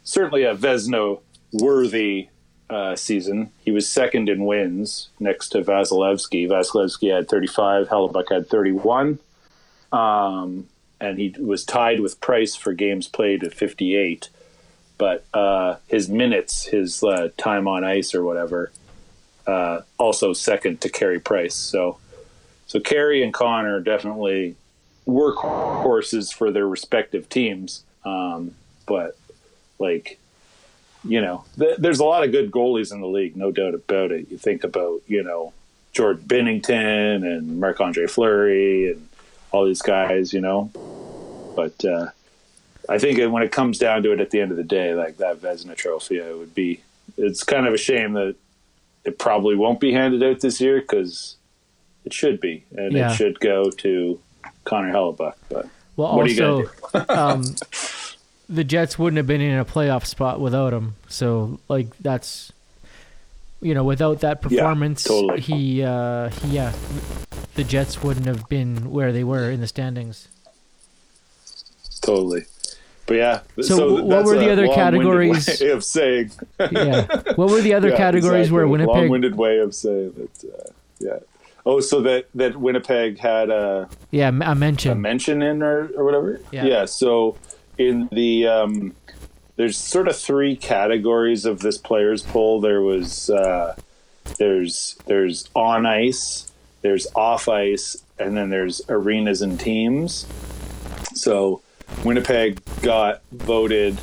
certainly a Vezina worthy uh, season. He was second in wins next to Vasilevskiy. Vasilevskiy had 35. Hellebuyck had 31. Um, and he was tied with Price for games played at 58. But uh, his minutes, his uh, time on ice or whatever, uh, also second to Carey Price. So, so Carey and Connor definitely workhorses for their respective teams. Um, but like, you know, th- there's a lot of good goalies in the league, no doubt about it. You think about, you know, George Binnington and Marc Andre Fleury and all these guys, you know. But uh, I think when it comes down to it, at the end of the day, like that Vezina Trophy, it would be. It's kind of a shame that it probably won't be handed out this year because it should be, and
Yeah.
it should go to Connor Hellebuyck. But
Well,
What are you gonna
also, um, the Jets wouldn't have been in a playoff spot without him. So, like, that's you know, without that
Yeah,
performance,
totally.
he, uh, he, yeah, the Jets wouldn't have been where they were in the standings.
totally. But yeah.
So what were the other categories?
Way of saying.
Yeah. What were the other
Yeah,
categories where
exactly.
Winnipeg?
Long-winded way of saying that. Uh, yeah. Oh, so that that Winnipeg had a.
Yeah, I
a
mentioned.
mention in or, or whatever.
Yeah. Yeah.
So in the um, there's sort of three categories of this players poll. There was uh, there's there's on ice, there's off ice, and then there's arenas and teams. So Winnipeg got voted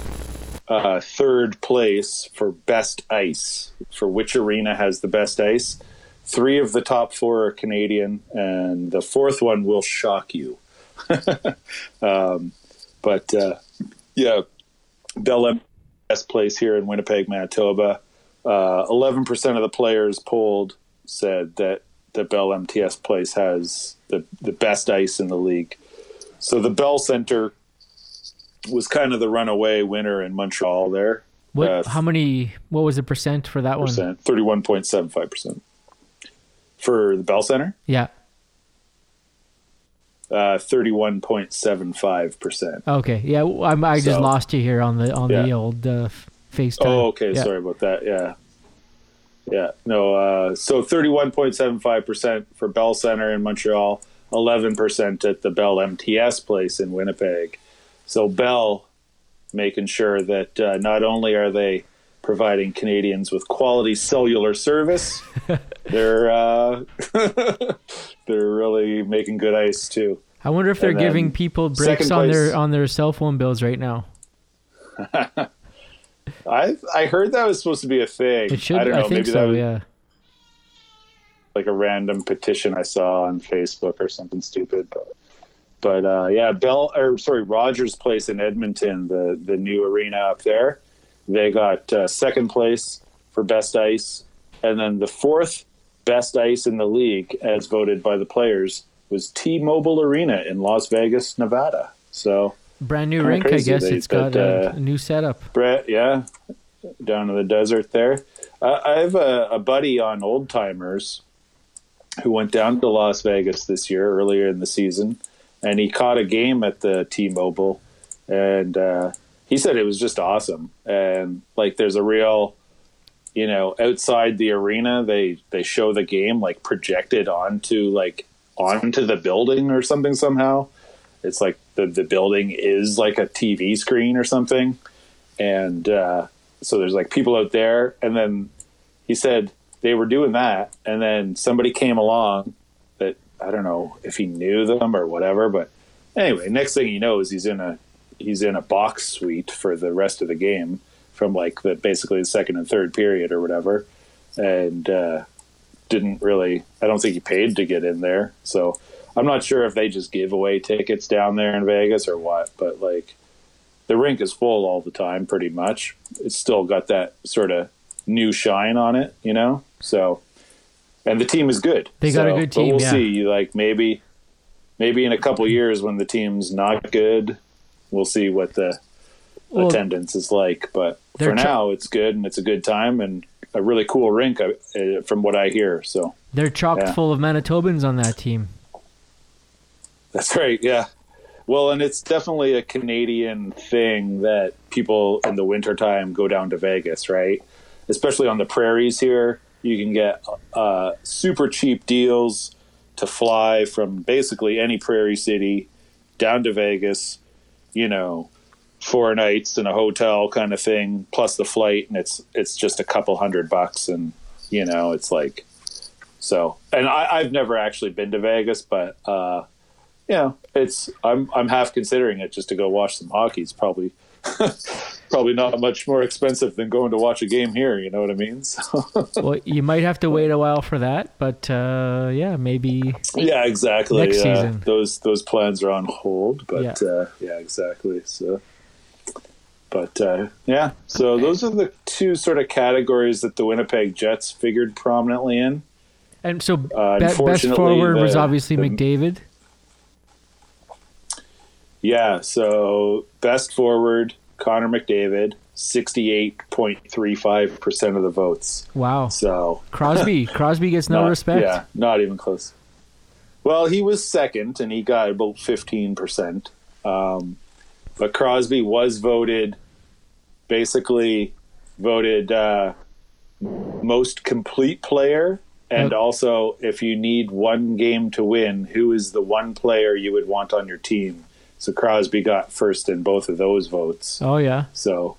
uh, third place for best ice for which arena has the best ice. Three of the top four are Canadian, and the fourth one will shock you. um, but uh, yeah, Bell best place here in Winnipeg, Manitoba. Uh, Eleven percent of the players polled said that the Bell MTS place has the the best ice in the league. So the Bell Center was kind of the runaway winner in Montreal there.
What?
uh,
how many? What was the percent for that one?
Thirty-one point seven five percent for the Bell Center.
Yeah.
Uh, thirty-one point seven five percent.
Okay. Yeah. I'm, I just
So-
lost you here on the on the old uh, FaceTime.
Oh, okay.
Yeah.
Sorry about that. Yeah. Yeah. No, uh, so 31.75% for Bell Center in Montreal, 11% at the Bell MTS place in Winnipeg. So Bell making sure that uh, not only are they providing Canadians with quality cellular service, they're uh, they're really making good ice too.
I wonder if they're giving people breaks on
place-
their on their cell phone bills right now.
I I heard that was supposed to be a thing.
It should.
I don't know.
think
maybe that
so.
was,
yeah.
like a random petition I saw on Facebook or something stupid. But, but uh, yeah, Bell or sorry, Rogers Place in Edmonton, the the new arena up there, they got uh, second place for best ice, and then the fourth best ice in the league, as voted by the players, was T-Mobile Arena in Las Vegas, Nevada. So
Brand new rink. I guess
they-
it's got a,
uh,
a new setup.
Brett, yeah, down in the desert there. Uh, I have a, a buddy on Old Timers who went down to Las Vegas this year earlier in the season, and he caught a game at the T-Mobile, and uh, he said it was just awesome. And like, there's a real, you know, outside the arena, they they show the game like projected onto like onto the building or something somehow. It's like the the building is like a TV screen or something and uh, so there's like people out there and then he said they were doing that and then somebody came along that i don't know if he knew them or whatever but anyway next thing he knows he's in a he's in a box suite for the rest of the game from like the basically the second and third period or whatever and uh, didn't really i don't think he paid to get in there so i'm not sure if they just give away tickets down there in vegas or what but like the rink is full all the time, pretty much. It's still got that sort of new shine on it, you know. So, and the team is good.
They got a
So-
good
But
team,
we'll
yeah.
see. Like maybe, maybe in a couple years when the team's not good, we'll see what the
Well,
attendance is like. But for now, it's good and it's a good time and a really cool rink, uh, uh, from what I hear. So
they're chock
Yeah.
full of Manitobans on that team.
that's right. Yeah. Well, and it's definitely a Canadian thing that people in the wintertime go down to Vegas, right? Especially on the prairies here. You can get uh, super cheap deals to fly from basically any prairie city down to Vegas, you know, four nights in a hotel kind of thing, plus the flight, and it's it's just a couple hundred bucks, and you know, it's like so. And I, I've never actually been to Vegas, but uh, you know, it's I'm I'm half considering it just to go watch some hockey. It's probably probably not much more expensive than going to watch a game here. You know what I mean? So,
well, you might have to wait a while for that, but uh, yeah, maybe.
yeah, exactly.
Next
uh,
season.
those those plans are on hold, but
Yeah.
uh, yeah, exactly. So, but uh, yeah, so those are the two sort of categories that the Winnipeg Jets figured prominently in.
And so,
Uh,
be- best forward was obviously
the-
McDavid.
Yeah, so best forward Connor McDavid, sixty-eight point three five percent of the votes.
Wow,
So
Crosby. Crosby gets no
not-
respect.
Yeah, not even close. Well, he was second, and he got about fifteen percent. Um, but Crosby was voted, basically voted uh, most complete player, and also if you need one game to win, who is the one player you would want on your team? So Crosby got first in both of those votes.
Oh yeah,
So,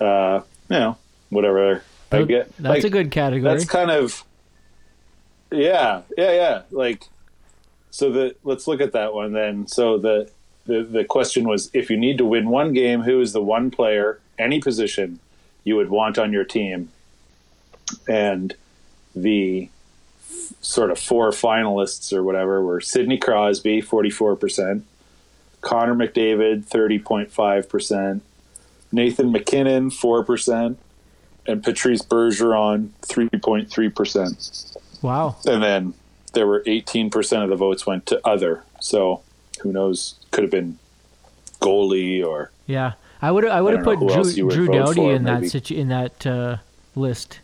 uh, you know, whatever. I get
that's
like,
a good category.
that's kind of yeah yeah yeah like so the let's look at that one then so the, the the question was if you need to win one game who is the one player any position you would want on your team and the f- sort of four finalists or whatever were Sidney Crosby 44% Connor McDavid 30.5% Nathan MacKinnon 4% and Patrice Bergeron 3.3%.
wow.
And then there were 18% of the votes went to other. So who knows? Could have been goalie or
Yeah, I would I would have put
you
Drew, Drew Doughty
for,
in that situ- in that uh, list.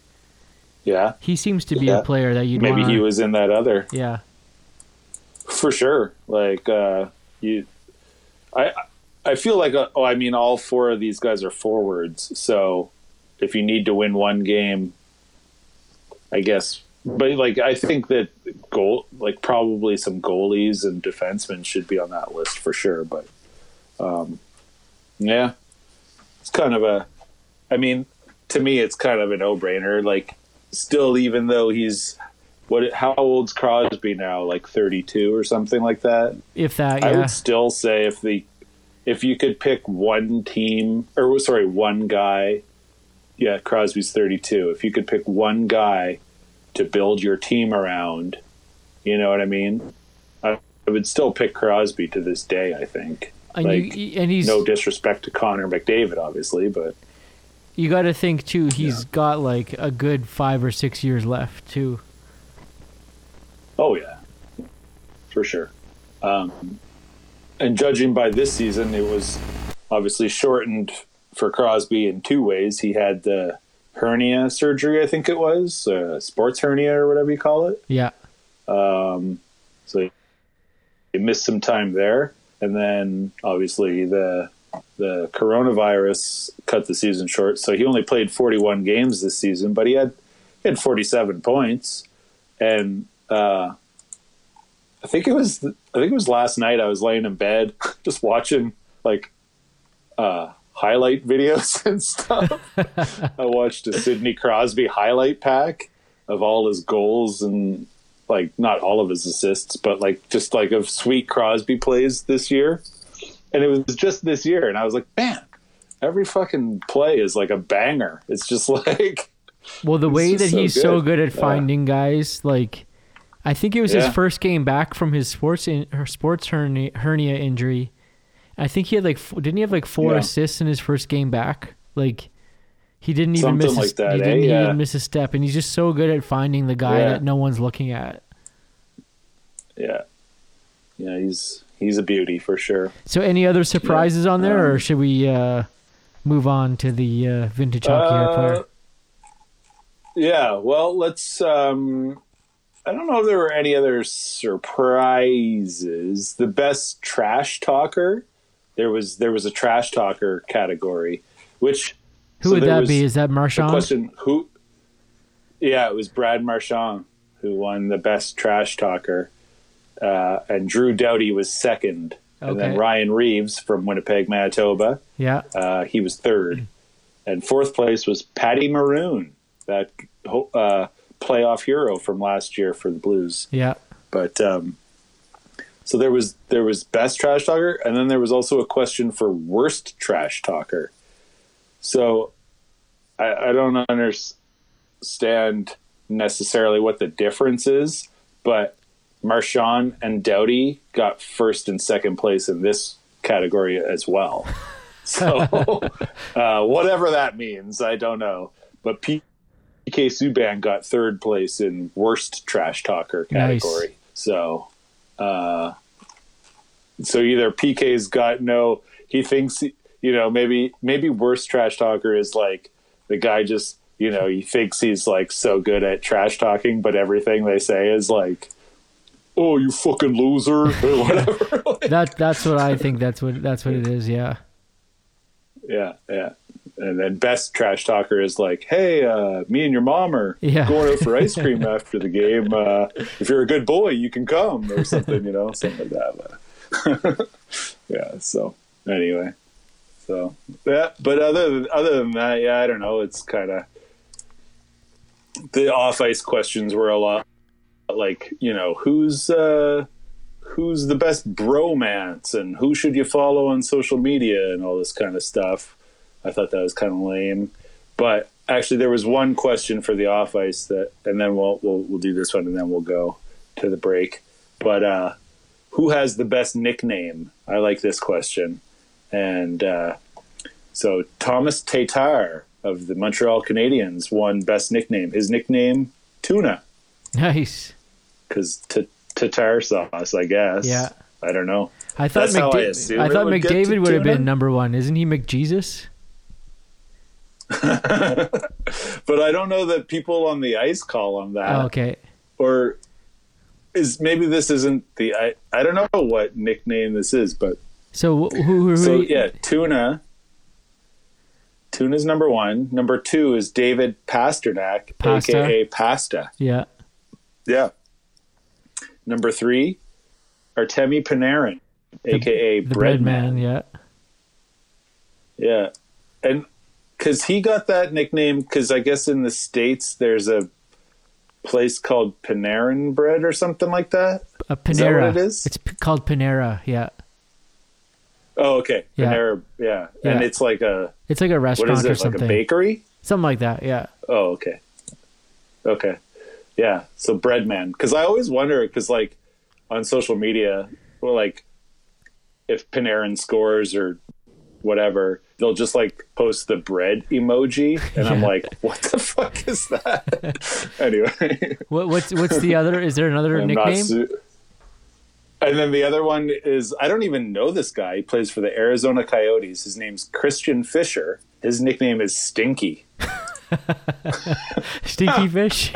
yeah,
He seems to be
Yeah.
a player that you'd
maybe
wanna,
he was in that other
Yeah,
for sure. Like uh, you, I I feel like uh, oh I mean all four of these guys are forwards. So if you need to win one game, I guess. But like I think that goal like probably some goalies and defensemen should be on that list for sure. But um, yeah, it's kind of a. I mean, to me, it's kind of a no brainer. Like still, even though he's what? How old's Crosby now? Like thirty-two or something like that.
if that. yeah.
I would still say if the if you could pick one team or sorry one guy, yeah, Crosby's thirty-two. If you could pick one guy to build your team around, you know what I mean. I, I would still pick Crosby to this day. I think.
and
like,
you and he's
No disrespect to Connor McDavid, obviously, but
you got to think too. He's got like a good five or six years left too.
Oh yeah, for sure. Um, and judging by this season, it was obviously shortened for Crosby in two ways. He had the hernia surgery, I think it was, uh, sports hernia or whatever you call it.
Yeah,
Um, so he missed some time there, and then obviously the the coronavirus cut the season short. So he only played 41 games this season, but he had he had 47 points, and uh, I think it was I think it was last night. I was laying in bed just watching like uh, highlight videos and stuff. I watched a Sidney Crosby highlight pack of all his goals and like not all of his assists, but like just like of sweet Crosby plays this year. And it was just this year, and I was like, man, every fucking play is like a banger. It's just like
well, the way that
so
he's so
good.
good at
Yeah.
finding guys, like I think it was his first game back from his sports in, her sports hernia, hernia injury, I think he had like didn't he have like four
Yeah.
assists in his first game back? Like he didn't even
Something
miss a,
that,
he
eh?
didn't
Yeah.
even miss a step, and he's just so good at finding the guy
Yeah.
that no one's looking at.
Yeah, yeah, he's he's a beauty for sure.
So any other surprises on there, or
Um,
should we uh, move on to the uh, vintage hockey
Uh,
player?
Yeah, well, let's. Um, I don't know if there were any other surprises. The best trash talker, there was there was a trash talker category, which
Who
so
would that be? Is that Marchand?
question who? Yeah, it was Brad Marchand who won the best trash talker, uh, and Drew Doughty was second, and then Ryan Reaves from Winnipeg, Manitoba.
Yeah.
Uh, he was third, and fourth place was Patty Maroon, that uh, playoff hero from last year for the Blues.
Yeah.
But um, so there was there was best trash talker, and then there was also a question for worst trash talker. So I, I don't understand necessarily what the difference is, but Marchand and Doughty got first and second place in this category as well. So uh, whatever that means, I don't know. But PK Subban got third place in worst trash talker
Nice.
category. So, uh, so either PK's got no, he thinks you know maybe maybe worst trash talker is like the guy just you know he thinks he's like so good at trash talking, but everything they say is like, oh you fucking loser or whatever.
That that's what I think. That's what that's what it is. Yeah.
Yeah, yeah. And then best trash talker is like, "Hey, uh, me and your mom are
Yeah.
going out for ice cream after the game. Uh, if you're a good boy, you can come or something, you know, something like that." Yeah. So anyway, so yeah. But other than other than that, yeah, I don't know. It's kind of the off ice questions were a lot like you know who's uh who's the best bromance and who should you follow on social media and all this kind of stuff. I thought that was kind of lame, but actually there was one question for the off ice that, and then we'll we'll we'll do this one and then we'll go to the break. But uh, who has the best nickname? I like this question, and uh, so Tomas Tatar of the Montreal Canadiens won best nickname. His nickname Tuna
Nice.
because t- tartar sauce, I guess.
Yeah.
I don't know.
I thought
That's I
McDavid. I, thought
would
McDavid would have been number one. Isn't he McJesus?
But I don't know that people on the ice call him that.
Oh, okay.
Or is maybe this isn't the I I don't know what nickname this is, but
So who? who, who
so yeah, tuna. Tuna's number one. Number two is David Pastrnak,
Pasta.
aka Pasta.
Yeah.
Yeah. Number three, Artemi Panarin, aka
The
Bread
bread man. Yeah.
Yeah, and because he got that nickname, because I guess in the states there's a place called Panarin Bread or something like that.
A Panera.
Is that what it is?
It's p- called Panera. Yeah.
Oh, okay,
Yeah.
Panera. Yeah, and it's like a
It's like a
what
restaurant
is
or
it? Like
something.
a bakery?
Something like that. Yeah.
Oh, okay, okay, yeah. So Breadman, because I always wonder, because like on social media, well, like if Panarin scores or whatever, they'll just like post the bread emoji, and I'm like, what the fuck is that? anyway,
What, what's what's the other? Is there another
I'm
nickname?
su- and then the other one is I don't even know this guy. He plays for the Arizona Coyotes. His name's Christian Fischer. His nickname is Stinky.
Stinky fish.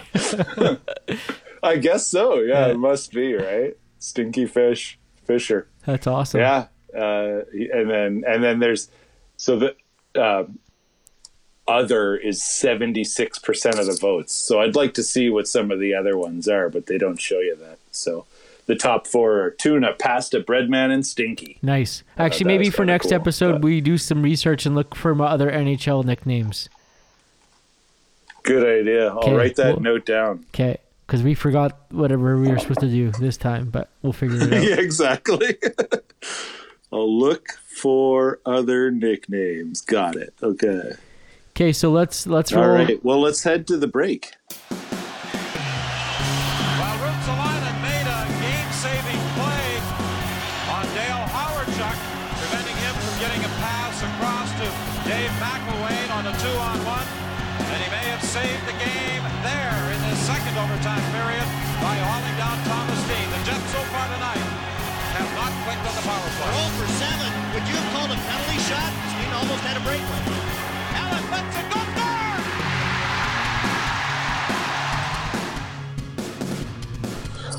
I guess so. Yeah,
Yeah.
it must be right. Stinky Fish Fischer.
That's awesome.
Yeah, uh, and then and then there's so the uh, other is seventy six percent of the votes. So I'd like to see what some of the other ones are, but they don't show you that. So the top four are tuna, pasta, breadman, and stinky.
Nice. Actually,
that
maybe for next
cool,
episode
but-
we do some research and look for my other NHL nicknames.
Good idea. I'll
Okay,
write that
well-
note down.
Okay. Because we forgot whatever we were supposed to do this time, but we'll figure it out.
yeah, exactly. I'll look for other nicknames. Got it. Okay.
Okay, so let's let's roll.
All right. Well, let's head to the break.
The power play.
Roll for seven. Would you have called a penalty shot? Steen almost had a breakaway.
Allen lets it go there.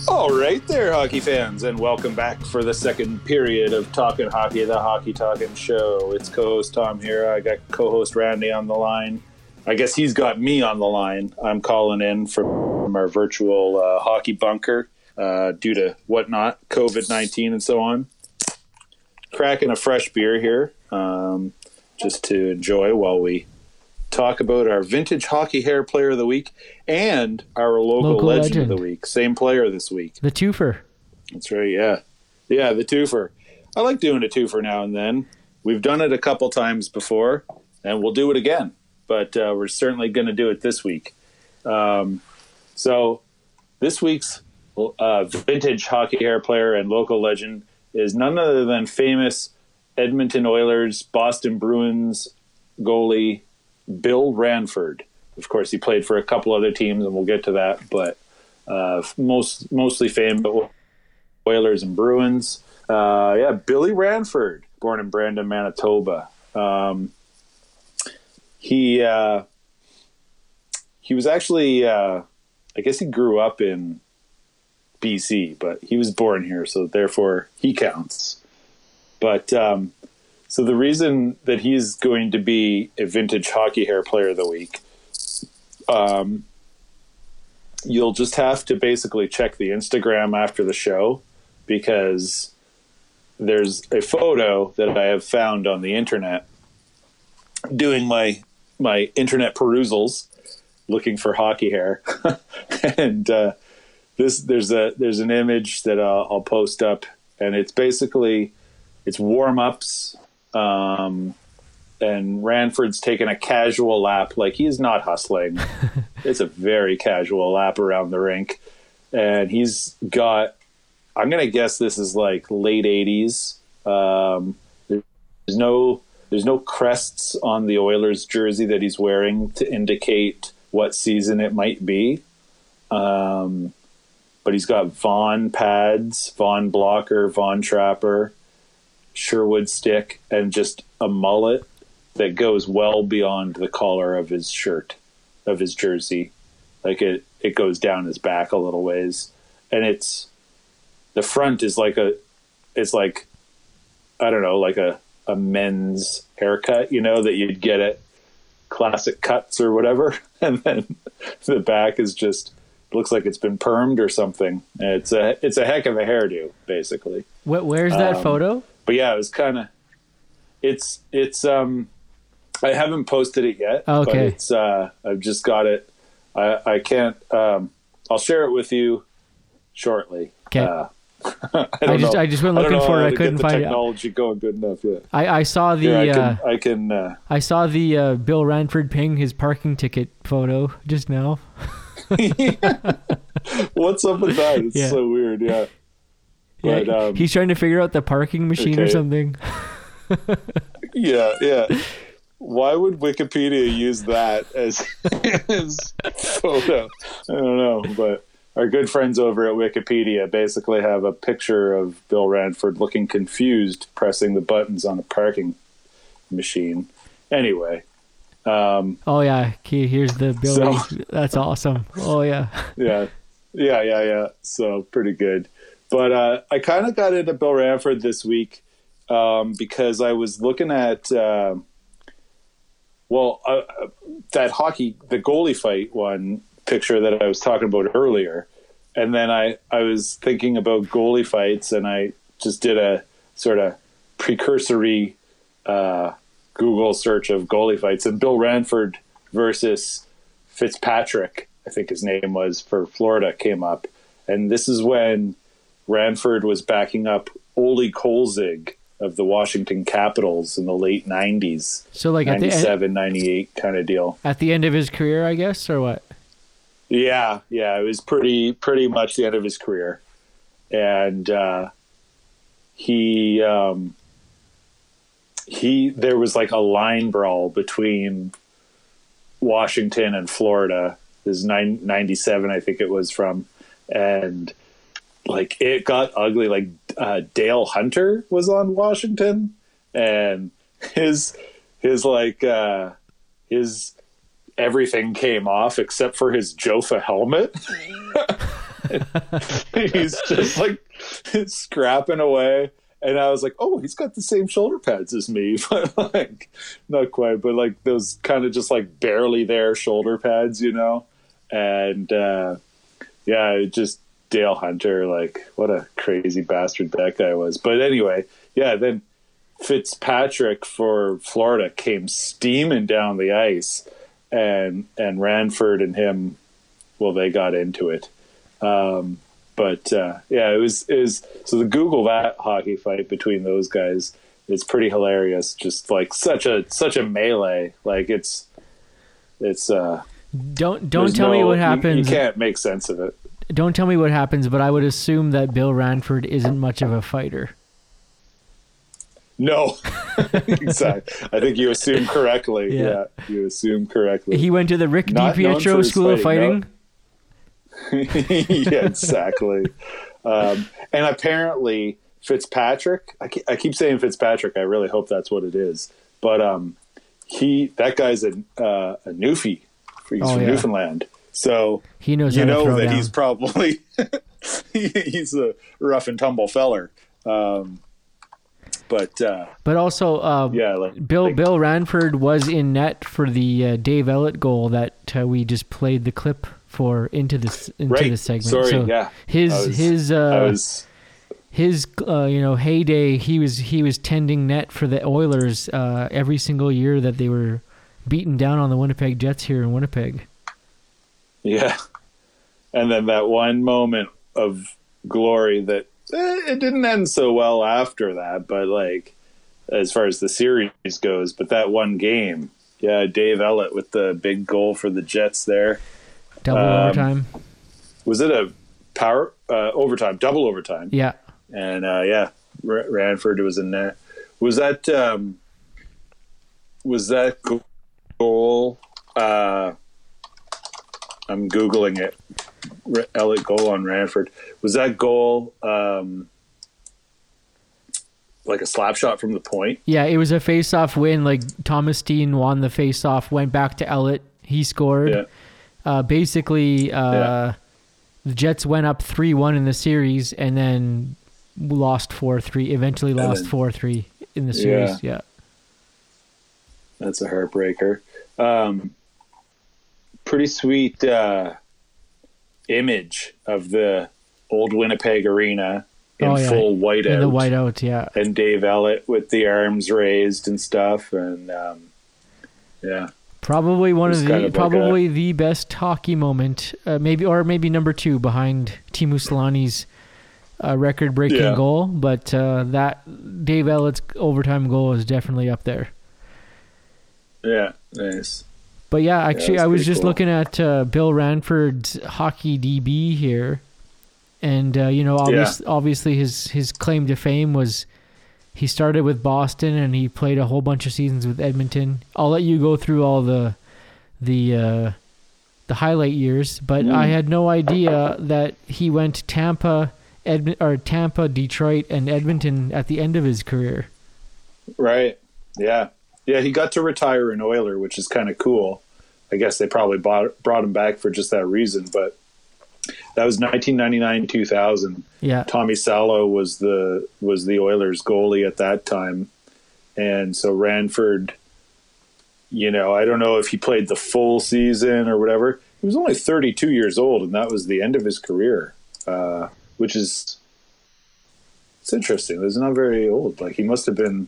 All right, there, hockey fans, and welcome back for the second period of Talking Hockey, the Hockey Talking Show. It's co-host Tom here. I got co-host Randy on the line. I guess he's got me on the line. I'm calling in from our virtual uh, hockey bunker uh, due to whatnot, COVID nineteen, and so on. Cracking a fresh beer here, um, just to enjoy while we talk about our vintage hockey hair player of the week and our local,
Local
legend, of the week. Same player this week.
The twofer.
That's right. Yeah, yeah. The twofer. I like doing a twofer now and then. We've done it a couple times before, and we'll do it again. But uh, we're certainly going to do it this week. Um, so this week's uh, vintage hockey hair player and local legend is none other than famous Edmonton Oilers, Boston Bruins goalie Bill Ranford. Of course, he played for a couple other teams, and we'll get to that. But uh, most mostly famous Oilers and Bruins. Uh, yeah, Billy Ranford, born in Brandon, Manitoba. Um, he uh, he was actually, uh, I guess, he grew up in BC, but he was born here, so therefore he counts. But um, so the reason that he's going to be a vintage hockey hair player of the week, um, you'll just have to basically check the Instagram after the show because there's a photo that I have found on the internet doing my my internet perusals looking for hockey hair and uh, this there's a there's an image that I'll, I'll post up and it's basically it's warm ups um, and Ranford's taking a casual lap like he's not hustling. It's a very casual lap around the rink and he's got i'm gonna guess this is like late 80s um, there's no there's no crests on the oilers jersey that he's wearing to indicate what season it might be. Um, but he's got vaughn pads vaughn blocker vaughn trapper sherwood stick and just a mullet that goes well beyond the collar of his shirt of his jersey. Like it it goes down his back a little ways. And it's the front is like a it's like i don't know like a a men's haircut you know that you'd get at classic cuts or whatever. And then the back is just looks like it's been permed or something it's a it's a heck of a hairdo basically
Wh- where's that
Um,
photo?
but yeah it was kind of it's it's um i haven't posted it yet but
Okay.
it's uh i've just got it i i can't um i'll share it with you shortly
Okay.
uh, I,
I just
know.
I just went looking for it. I couldn't find it.
technology going good enough yet.
I, I saw the
Here, I
uh,
can, I can uh,
I saw the uh, Bill Ranford paying his parking ticket photo just now.
what's up with that? It's
Yeah.
so weird. Yeah.
Yeah,
um,
he's trying to figure out the parking machine or something.
Yeah, yeah. Why would Wikipedia use that as as photo? I don't know, but our good friends over at Wikipedia basically have a picture of Bill Ranford looking confused, pressing the buttons on a parking machine. Anyway, um,
Oh yeah, here's the Bill.
So-
That's awesome. Oh yeah.
yeah, yeah, yeah, yeah. So pretty good. But uh, I kind of got into Bill Ranford this week um, because I was looking at, uh, well, uh, that hockey, the goalie fight one picture that I was talking about earlier. And then I, I was thinking about goalie fights and I just did a sort of precursory uh, Google search of goalie fights. And Bill Ranford versus Fitzpatrick, I think his name was for Florida, came up. And this is when Ranford was backing up Ole Kolzig of the Washington Capitals in the late 90s,
So like at the end,
98 kind of deal.
at the end of his career, I guess, or what?
Yeah, yeah, it was pretty pretty much the end of his career, and uh, he um, he there was like a line brawl between Washington and Florida. This is nine, 97, I think it was from, and like it got ugly. Like uh, Dale Hunter was on Washington, and his his like uh, his everything came off except for his Jofa helmet. he's just like scrapping away. And I was like, oh, he's got the same shoulder pads as me, but like, not quite, but like those kind of just like barely there shoulder pads, you know? And uh, yeah, just Dale Hunter, like, what a crazy bastard that guy was. But anyway, yeah, then Fitzpatrick for Florida came steaming down the ice, and and Ranford and him, well, they got into it. Um, but uh, yeah, it was it was so the Google that hockey fight between those guys is pretty hilarious. Just like such a such a melee, like it's it's uh.
Don't don't tell me what happens.
You, can't make sense of it.
Don't tell me what happens, but I would assume that Bill Ranford isn't much of a fighter.
No, exactly. I think you assume correctly.
Yeah.
Yeah, you assume correctly.
He went to the Rick
Not
DiPietro School of
fighting,
Fighting.
yeah, exactly. Um, and apparently Fitzpatrick. I keep, I keep saying Fitzpatrick. I really hope that's what it is. But um, he that guy's a uh, a Newfie. He's
Oh,
from
yeah.
Newfoundland, so
He knows
you know that
down.
he's probably he, he's a rough and tumble feller. Um, but uh,
But also, uh,
yeah, like,
Bill
like-
Bill Ranford was in net for the uh, Dave Ellett goal that uh, we just played the clip for into this into
Right.
the segment.
Sorry,
so
yeah.
his
was-
his uh,
was
his uh, you know heyday he was he was tending net for the Oilers uh, every single year that they were beaten down on the Winnipeg Jets here in Winnipeg.
Yeah. And then that one moment of glory that eh, it didn't end so well after that, but like as far as the series goes, but that one game, yeah, Dave Ellett with the big goal for the Jets there.
Double
Um,
overtime.
Was it a power uh, overtime, double overtime?
Yeah.
And uh, yeah, R- Ranford was in net. Was that um, was that goal? Uh, I'm googling it. R- Ellett goal on Ranford. Was that goal um, like a slap shot from the point?
Yeah, it was a face-off win. Like Thomas Steen won the face-off, went back to Ellett, he scored.
Yeah.
Uh, basically, uh,
Yeah.
the Jets went up three-one in the series, and then lost four-three. Eventually, lost four-three in the series. Yeah.
That's a heartbreaker. Um, pretty sweet uh, image of the old Winnipeg Arena in
Oh, yeah.
full whiteout.
In the whiteout, yeah.
and Dave Ellett with the arms raised and stuff, and um, yeah,
Probably one of the
of like
probably the best hockey moment, uh, maybe or maybe number two behind Teemu Selanne's uh, record-breaking
Yeah.
goal. But uh, that Dave Ellett's overtime goal is definitely up there.
yeah, nice.
But yeah, actually,
that's
I was just
cool.
looking at uh, Bill Ranford's hockey DB here, and uh, you know, obvious, obviously his his claim to fame was he started with Boston and he played a whole bunch of seasons with Edmonton. I'll let you go through all the the uh, the highlight years, but I had no idea that he went to Tampa, Edmon- or Tampa, Detroit, and Edmonton at the end of his career.
Right? Yeah, yeah. He got to retire in Oiler, which is kind of cool. I guess they probably bought, brought him back for just that reason, but that was 1999 2000.
Yeah,
Tommy Salo was the was the Oilers goalie at that time, and so Ranford. You know, I don't know if he played the full season or whatever. He was only 32 years old, and that was the end of his career, uh, which is it's interesting. He's not very old. Like he must have been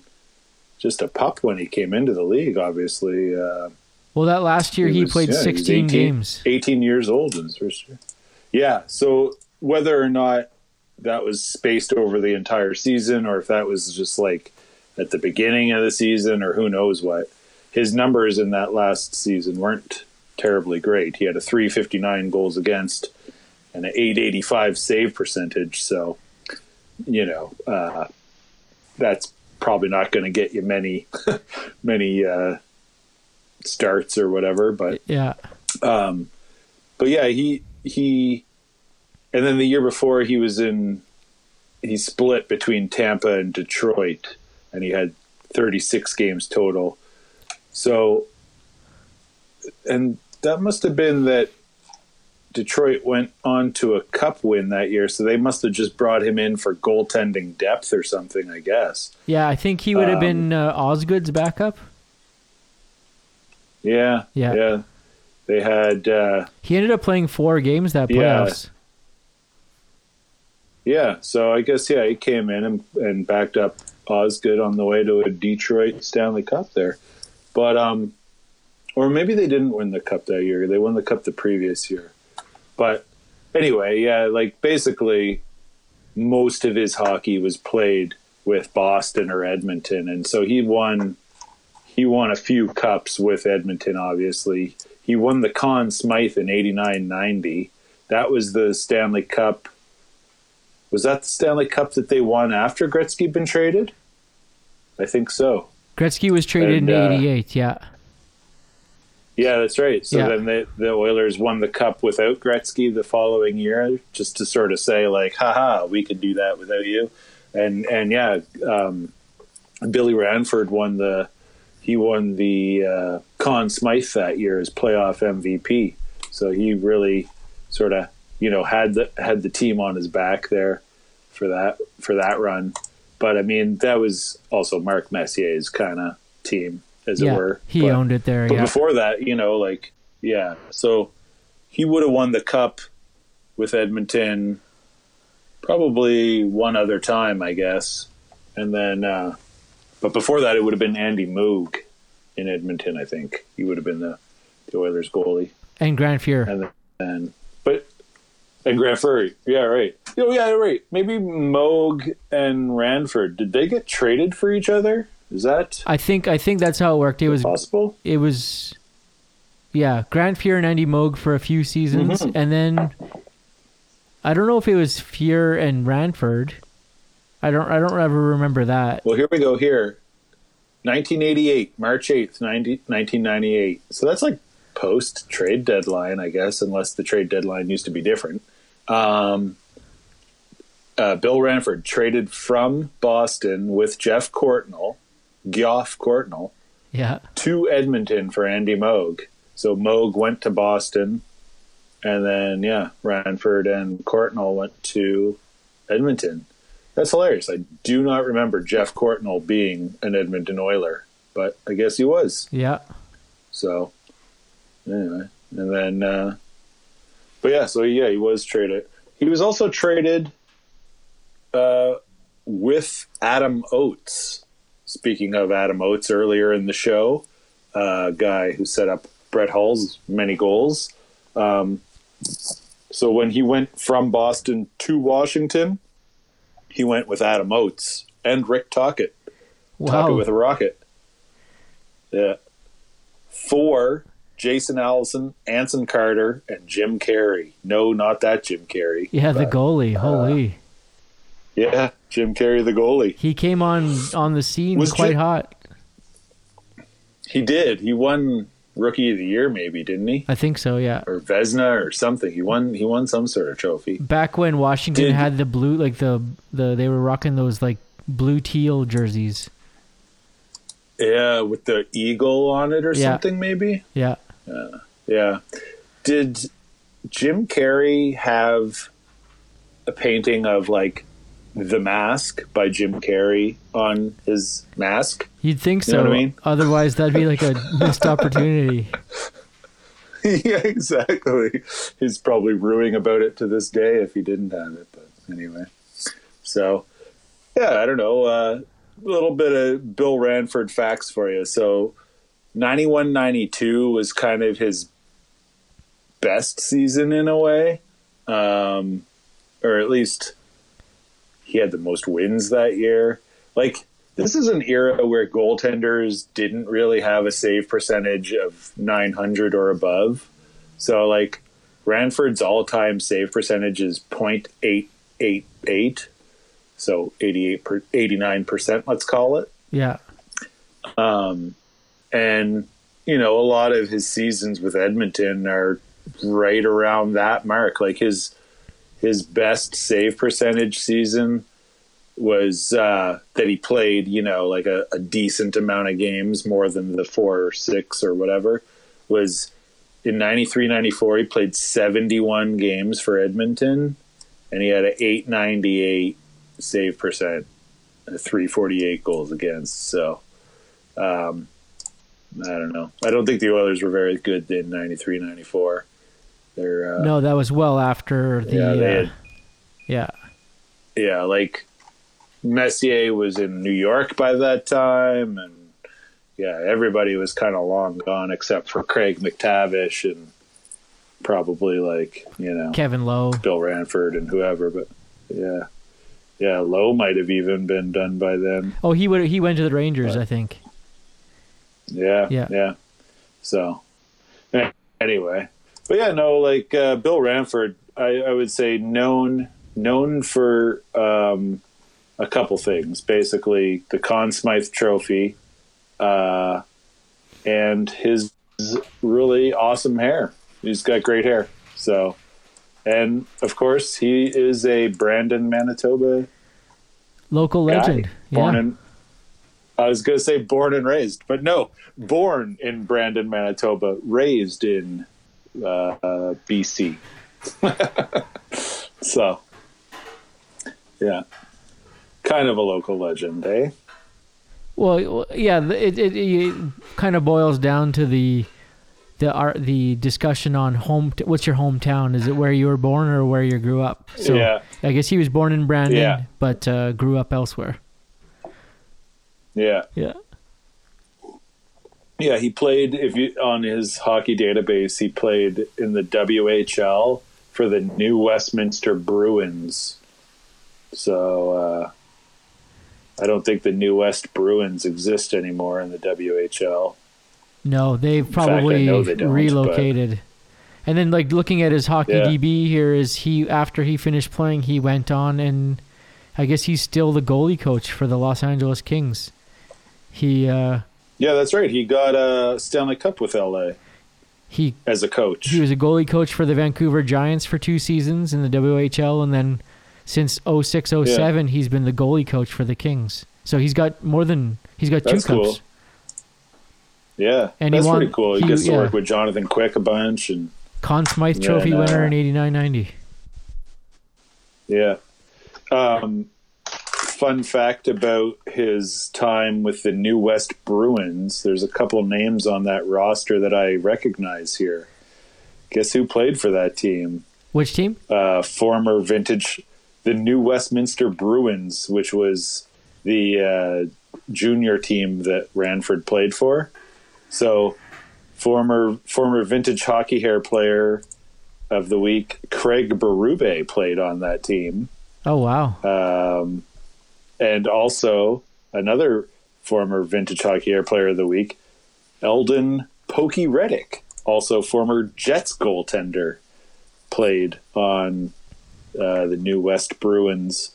just a pup when he came into the league. Obviously, uh,
well, that last year he,
was-
played
yeah, he
16
18
games.
18 years old in his first year. Yeah. So whether or not that was spaced over the entire season or if that was just like at the beginning of the season or who knows what, his numbers in that last season weren't terribly great. He had a 359 goals against and an 885 save percentage. So, you know, uh, that's probably not going to get you many many uh, starts or whatever. But
Yeah.
but yeah, he he, and then the year before he was in, he split between Tampa and Detroit, and he had 36 games total. So, and that must have been that Detroit went on to a cup win that year, so they must have just brought him in for goaltending depth or something, I guess.
Yeah, I think he would have
Um,
been uh, Osgood's backup.
Yeah,
Yeah.
yeah. They had, uh,
He ended up playing four games that playoffs.
yeah. Yeah, so I guess yeah, he came in and, and backed up Osgood on the way to a Detroit Stanley Cup there, but um, or maybe they didn't win the cup that year. They won the cup the previous year, but anyway, yeah. Like basically, most of his hockey was played with Boston or Edmonton, and so he won. He won a few cups with Edmonton. Obviously, he won the Conn Smythe in '89-90. That was the Stanley Cup. Was that the Stanley Cup that they won after Gretzky been traded? I think so.
Gretzky was traded
And,
in
uh,
'88. Yeah.
Yeah, that's right. So
Yeah.
then the the Oilers won the cup without Gretzky the following year, just to sort of say like, haha, we could do that without you. And and yeah, um, Billy Ranford won the he won the uh, Conn Smythe that year as playoff MVP. So he really sort of you know had the had the team on his back there for that for that run. But I mean that was also Mark Messier's kind of team, as
yeah.
it were.
He
But-
owned it there.
but
Yeah.
before that, you know, like yeah, so he would have won the cup with Edmonton probably one other time, I guess, and then. uh But before that, it would have been Andy Moog in Edmonton. I think he would have been the, the Oilers goalie,
and Grant Fuhr.
and then but and Grant Fuhr, yeah, right. Oh yeah, right. Maybe Moog and Ranford did they get traded for each other? Is that
I think I think that's how it worked. It was
possible?
it was yeah Grant Fuhr and Andy Moog for a few seasons,
Mm-hmm.
and then I don't know if it was Fuhr and Ranford. I don't I don't ever remember that.
Well, here we go. Here, 1988, March 8th, 90, 1998. So that's like post trade deadline, I guess, unless the trade deadline used to be different. Um, uh, Bill Ranford traded from Boston with Geoff Courtnall, Geoff Courtnall,
Yeah,
to Edmonton for Andy Moog. So Moog went to Boston, and then yeah, Ranford and Courtnall went to Edmonton. That's hilarious. I do not remember Geoff Courtnall being an Edmonton Oiler, but I guess he was.
yeah,
So anyway, and then, uh, but yeah, so yeah, he was traded. He was also traded uh, with Adam Oates. Speaking of Adam Oates, earlier in the show, uh, guy who set up Brett Hull's many goals. Um, so when he went from Boston to Washington, he went with Adam Oates and Rick Tocchet.
Wow,
with a rocket. Yeah. Four, Jason Allison, Anson Carter, and Jim Carey. No, not that Jim Carrey.
yeah. The goalie, uh, holy,
Yeah, Jim Carey, the goalie.
he came on on the scene
Was
quite
Jim-
hot.
He did. He won Rookie of the Year, maybe, didn't he?
I think so. Yeah.
Or Vezina or something. He won. He won some sort of trophy.
Back when Washington
Did-
had the blue, like the the they were rocking those like blue teal jerseys.
Yeah, with the eagle on it or
Yeah.
something, maybe.
Yeah.
Yeah. Did Jim Carey have a painting of like The Mask by Jim Carrey on his mask?
You'd think
You
so.
know what I mean?
Otherwise, that'd be like a missed opportunity.
yeah, exactly. He's probably ruing about it to this day if he didn't have it. But anyway, so yeah, I don't know. Uh, a little bit of Bill Ranford facts for you. So 91 92 was kind of his best season in a way, um, or at least he had the most wins that year. Like, this is an era where goaltenders didn't really have a save percentage of 900 or above. So, like, Ranford's all time save percentage is 0.888. So, 88 per, 89%, let's call it.
Yeah.
And you know a lot of his seasons with Edmonton are right around that mark. Like his his best save percentage season was uh, that he played, you know, like a, a decent amount of games, more than the four or six or whatever. Was in 93 94, he played 71 games for Edmonton, and he had an 898 save percent, and 348 goals against. So, um, I don't know. I don't think the Oilers were very good in 93 94. They're, uh,
No, that was well after the.
yeah,
uh, yeah.
yeah, like Messier was in New York by that time, and yeah, everybody was kind of long gone except for Craig MacTavish and probably like you know
Kevin Lowe.
Bill Ranford and whoever. But yeah, yeah, Lowe might have even been done by then.
Oh, he would. He went to the Rangers,
But-
I think.
Yeah,
Yeah.
yeah. So anyway, but yeah, no, like uh, Bill Ranford, I, I would say known known for um, a couple things. Basically, the Conn Smythe Trophy, uh, and his really awesome hair. He's got great hair. So, and of course, he is a Brandon, Manitoba
Local
guy.
legend.
Born
yeah.
in, I was going to say born and raised, but no, born in Brandon, Manitoba, raised in uh, uh, BC. so, yeah, kind of a local legend, eh?
Well, yeah, it, it, it kind of boils down to the the art the discussion on home. what's your hometown? Is it where you were born or where you grew up? So
Yeah.
I guess he was born in Brandon,
Yeah.
but uh, grew up elsewhere.
Yeah,
Yeah.
yeah. He played if you on his hockey database. He played in the WHL for the New Westminster Bruins. So uh, I don't think the New West Bruins exist anymore in the WHL.
No, they've probably
know they
relocated. And then, like looking at his hockey
Yeah.
DB here, is he after he finished playing, he went on and I guess he's still the goalie coach for the Los Angeles Kings. He uh,
Yeah, that's right. He got a Stanley Cup with LA
he
as a coach.
he was a goalie coach for the Vancouver Giants for two seasons in the WHL, and then since 06 07, he's been the goalie coach for the Kings. So he's got more than he's got
That's
two cups.
cool. Yeah,
And he
that's
won-
pretty cool. He,
he-
gets to
yeah.
work with Jonathan Quick a bunch, and
Conn Smythe
Yeah,
Trophy
no.
winner in 89 90.
yeah. Um, fun fact about his time with the New West Bruins: there's a couple names on that roster that I recognize here. Guess who played for that team?
Which team?
uh, former vintage, the New Westminster Bruins, which was the uh, junior team that Ranford played for. So, former former vintage hockey hair player of the week, Craig Berube, played on that team,
Oh, wow.
um, and also another former vintage hockey hair player of the week, Eldon Pokey Reddick, also former Jets goaltender played on uh, the New West Bruins,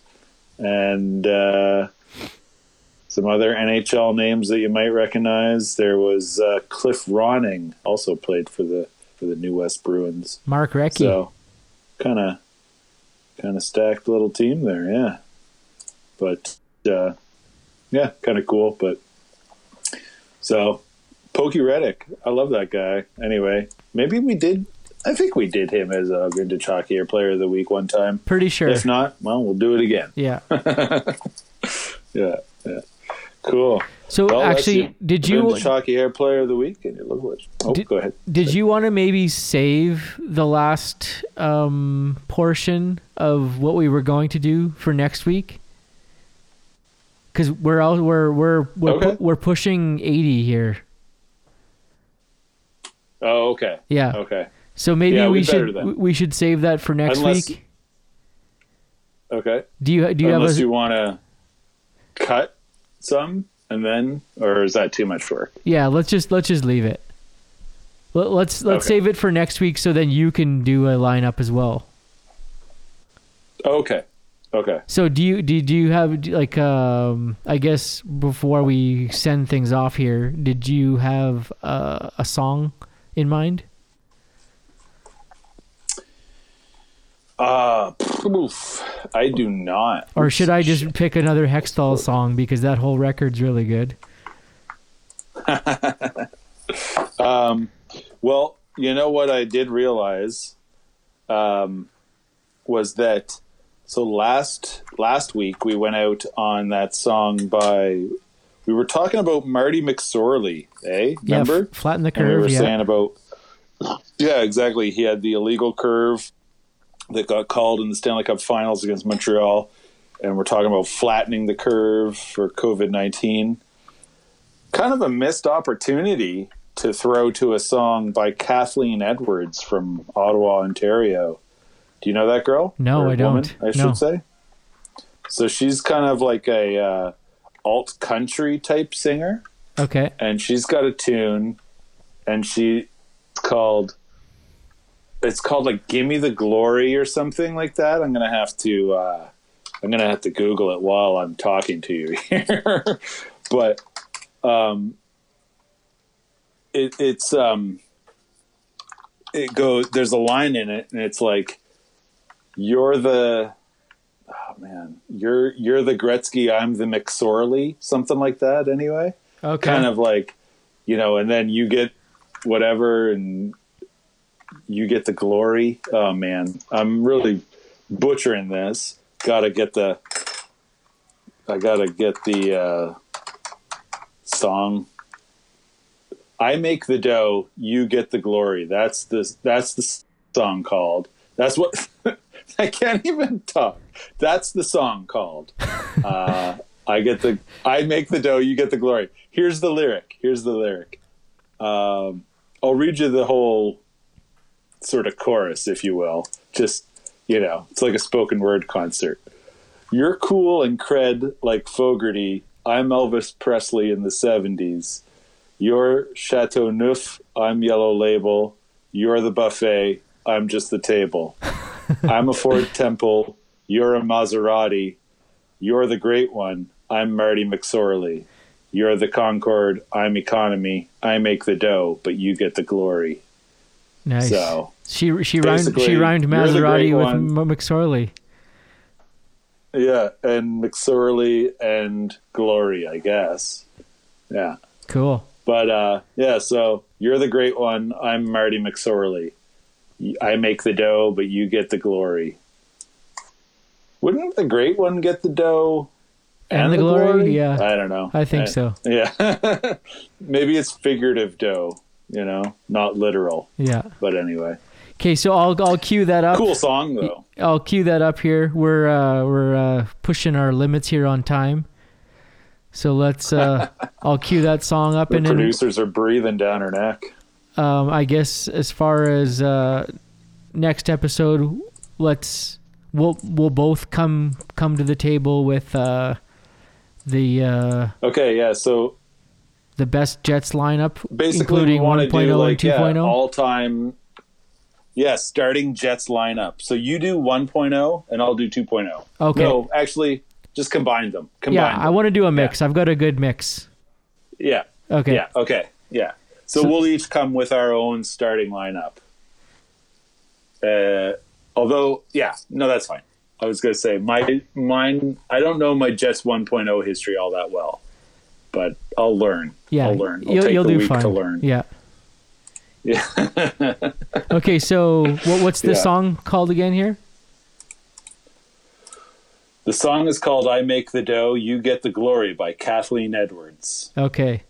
and uh, some other NHL names that you might recognize. There was uh, Cliff Ronning, also played for the for the New West Bruins.
Mark Recchi.
So, kind of kind of stacked little team there, yeah. But uh, yeah, kind of cool. But so, Pokey Reddick, I love that guy. Anyway, maybe we did. I think we did him as a vintage hockey or player of the week one time.
Pretty sure.
If not, well, we'll do it again.
yeah.
Yeah, yeah. Cool.
So
Well,
actually, did you
hockey hair player of the week and legend. Oh,
Did-
go ahead.
did you want to maybe save the last um, portion of what we were going to do for next week? Because we're out, we're we're we're,
Okay.
pu- we're pushing eighty here.
Oh, okay.
Yeah.
Okay.
So maybe
Yeah,
we should
then.
we should save that for next
Unless-
week.
Okay.
Do you do you have
Unless
a
you want to cut some and then, or is that too much work?
yeah? Let's just let's just leave it. Let, let's let's
Okay.
save it for next week so then you can do a lineup as well.
Okay. Okay.
So do you do, do you have like um I guess before we send things off here, did you have uh, a song in mind?
Uh, oof, I do not.
Or should I just pick another Hextall song because that whole record's really good?
Um, well, you know what I did realize um, was that so last last week we went out on that song by we were talking about Marty McSorley, eh? Remember?
Yeah, f- flatten the
and we
curve.
were
Yeah.
saying about yeah, exactly. He had the illegal curve that got called in the Stanley Cup Finals against Montreal, and we're talking about flattening the curve for COVID nineteen. Kind of a missed opportunity to throw to a song by Kathleen Edwards from Ottawa, Ontario. Do you know that girl?
No,
Or
I don't.
I should
No.
say. So she's kind of like a uh, alt country type singer
Okay.
and she's got a tune and she it's called it's called like gimme the glory or something like that i'm gonna have to uh i'm gonna have to google it while i'm talking to you here but um it, it's um it goes there's a line in it and it's like you're the oh man you're you're the gretzky i'm the mcsorley something like that anyway.
Okay.
kind of like you know and then you get whatever and you get the glory. Oh man i'm really butchering this. Gotta get the i gotta get the uh song. I make the dough you get the glory. That's the that's the song called. That's what i can't even talk that's the song called uh I get the I make the dough, you get the glory. Here's the lyric. Here's the lyric. Um, I'll read you the whole sort of chorus, if you will. Just you know, it's like a spoken word concert. You're cool and cred like Fogarty. I'm Elvis Presley in the '70s. You're Chateau Neuf. I'm Yellow Label. You're the buffet. I'm just the table. I'm a Ford Tempo. You're a Maserati. You're the great one. I'm Marty McSorley. You're the Concorde. I'm economy. I make the dough, but you get the glory.
nice.
So
she she rhymed she rhymed Maserati with
one.
McSorley.
yeah, and McSorley and glory, I guess. Yeah,
Cool.
but uh, yeah. So you're the great one. I'm Marty McSorley. I make the dough, but you get the glory. Wouldn't the great one get the dough
And the glory? Yeah.
I don't know.
I think so.
Yeah. Maybe it's figurative dough, you know, not literal.
Yeah.
But anyway.
Okay, so I'll I'll cue that up.
Cool song though.
I'll cue that up here. We're uh, we're uh, pushing our limits here on time. So let's uh, I'll cue that song up
The
and
producers are breathing down her neck.
Um, I guess as far as uh, next episode, let's we'll we'll both come come to the table with uh, the uh,
Okay, yeah, so
the best Jets lineup,
basically
including
we want
1.0
do like
and oh?
yeah,
2.0.
all time yeah, starting Jets lineup. So you do 1.0 and I'll do 2.0.
Okay.
No, actually just combine them. Combine
yeah,
them.
I want to do a mix. I've got a good mix.
Yeah.
Okay.
Yeah, okay. Yeah. So,
So-
we'll each come with our own starting lineup. Uh, although, yeah, no, that's fine. I was going to say my mine. I don't know my Jets 1.0 history all that well, but I'll learn.
Yeah,
I'll learn. I'll
you'll,
take
you'll
the
do
week
fine.
to learn.
Yeah.
Yeah.
Okay, so what, what's the
Yeah.
song called again here?
the song is called "I Make the Dough, You Get the Glory" by Kathleen Edwards.
Okay.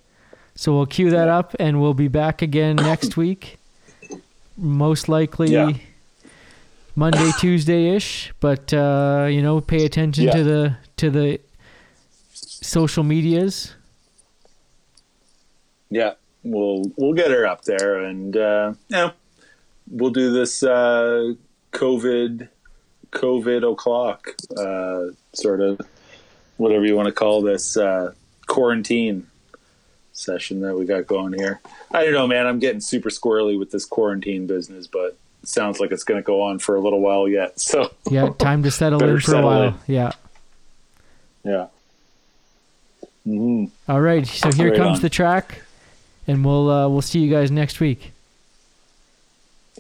So we'll cue that up and we'll be back again next week. Most likely
Yeah.
Monday, Tuesday ish. But uh, you know, pay attention
Yeah.
to the to the social medias.
Yeah, we'll we'll get her up there, and uh, yeah, we'll do this uh, COVID COVID o'clock uh, sort of whatever you want to call this uh, quarantine session that we got going here. I don't know, man. I'm getting super squirrely with this quarantine business, but
sounds like it's going to go on for a little while yet. So
yeah, time to settle in for
settle a
while.
In.
Yeah.
Yeah. Mm-hmm.
All right. So here
right
comes
on.
the track, and we'll uh, we'll see you guys next week.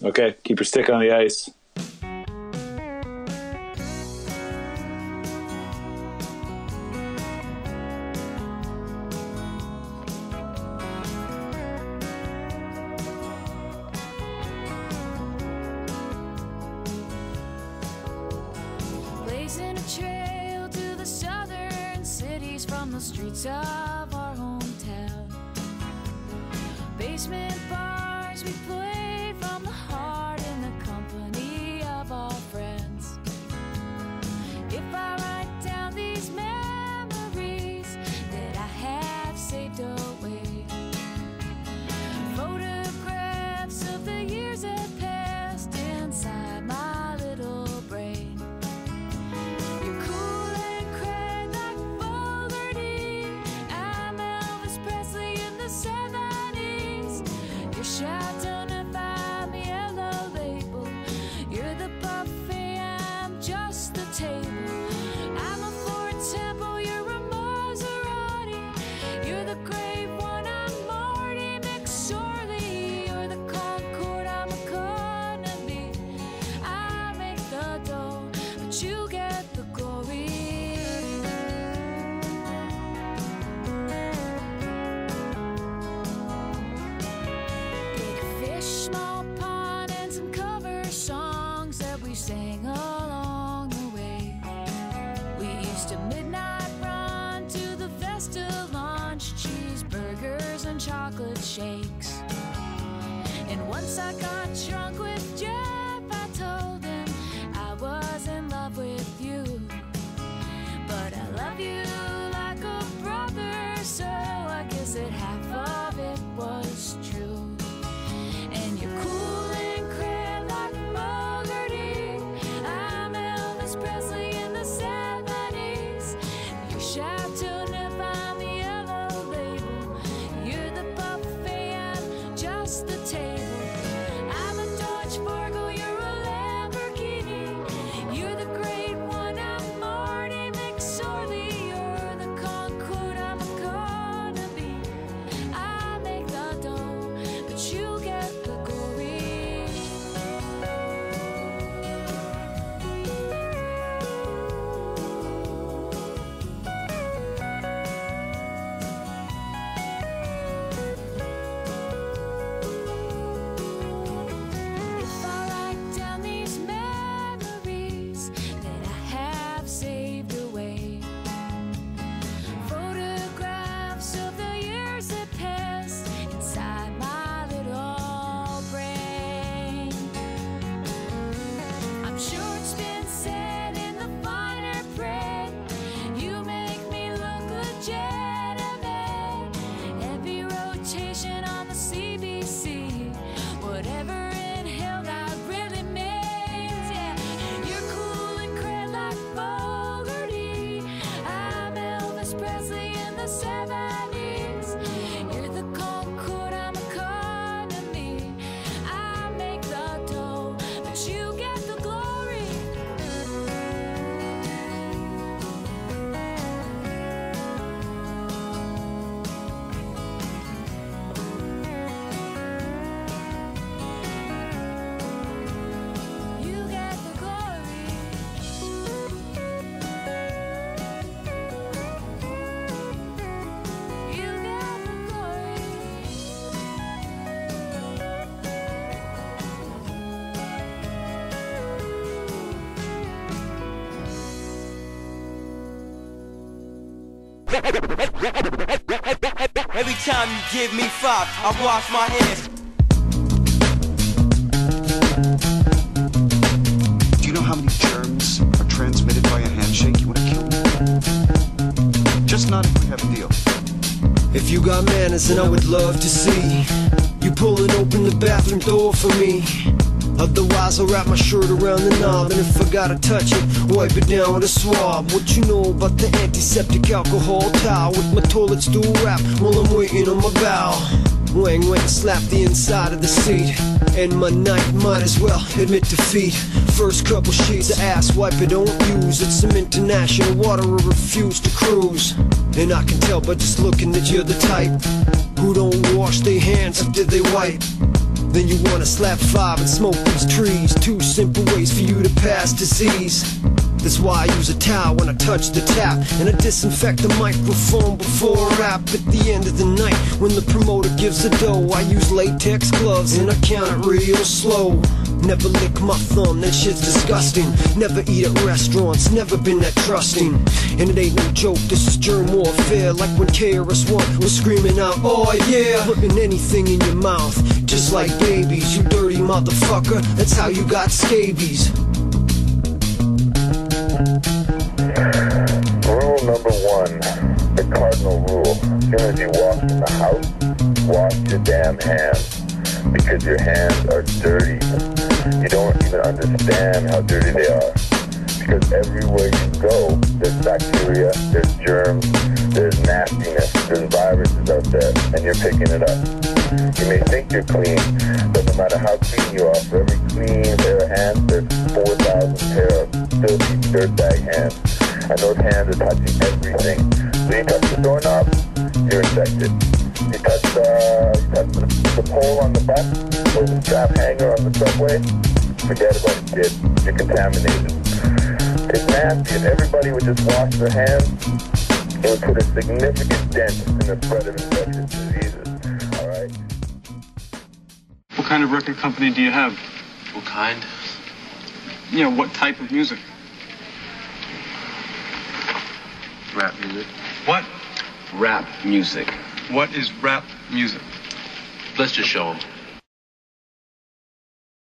Okay. Keep your stick on the ice.
Every time you give me five, I wash my hands.
Do you know how many germs are transmitted by a handshake? You want to kill me? Just not if we have a deal.
If you got manners, then I would love to see you pulling open the bathroom door for me. Otherwise, I'll wrap my shirt around the knob, and if I gotta touch it, wipe it down with a swab. What you know about the antiseptic alcohol towel? With my toilet stool wrap while I'm waiting on my bow? Wang wang slap the inside of the seat And my night might as well admit defeat. First couple sheets of ass wipe I don't use It's some international water I refuse to cruise. And I can tell by just looking that you're the type Who don't wash their hands after they wipe. Then you wanna slap five and smoke these trees. Two simple ways for you to pass disease. That's why I use a towel when I touch the tap. And I disinfect the microphone before I rap. At the end of the night, when the promoter gives the dough I use latex gloves and I count it real slow. Never lick my thumb, that shit's disgusting. Never eat at restaurants, never been that trusting. And it ain't no joke, this is germ warfare. Like when KRS-One was screaming out, oh yeah. Putting anything in your mouth, just like babies You dirty motherfucker, that's how you got scabies
Rule number one, the cardinal rule. As soon as you walk in the house, wash your damn hands. Because your hands are dirty. You don't even understand how dirty they are. Because everywhere you go, there's bacteria, there's germs, there's nastiness, there's viruses out there, and you're picking it up. You may think you're clean, but no matter how clean you are, for every clean pair of hands, there's 4,000 pair of filthy dirtbag hands. And those hands are touching everything. So you touch the doorknob, you're infected. You touch, uh, you touch the, the pole on the bus or the strap hanger on the subway, forget about it, kid. You're contaminated. It's nasty. If everybody would just wash their hands, it would put a significant dent in the spread of infectious
kind of record company do you have?
What kind?
You know, what type of music?
Rap music.
What?
Rap music.
What is rap music?
Let's just show them.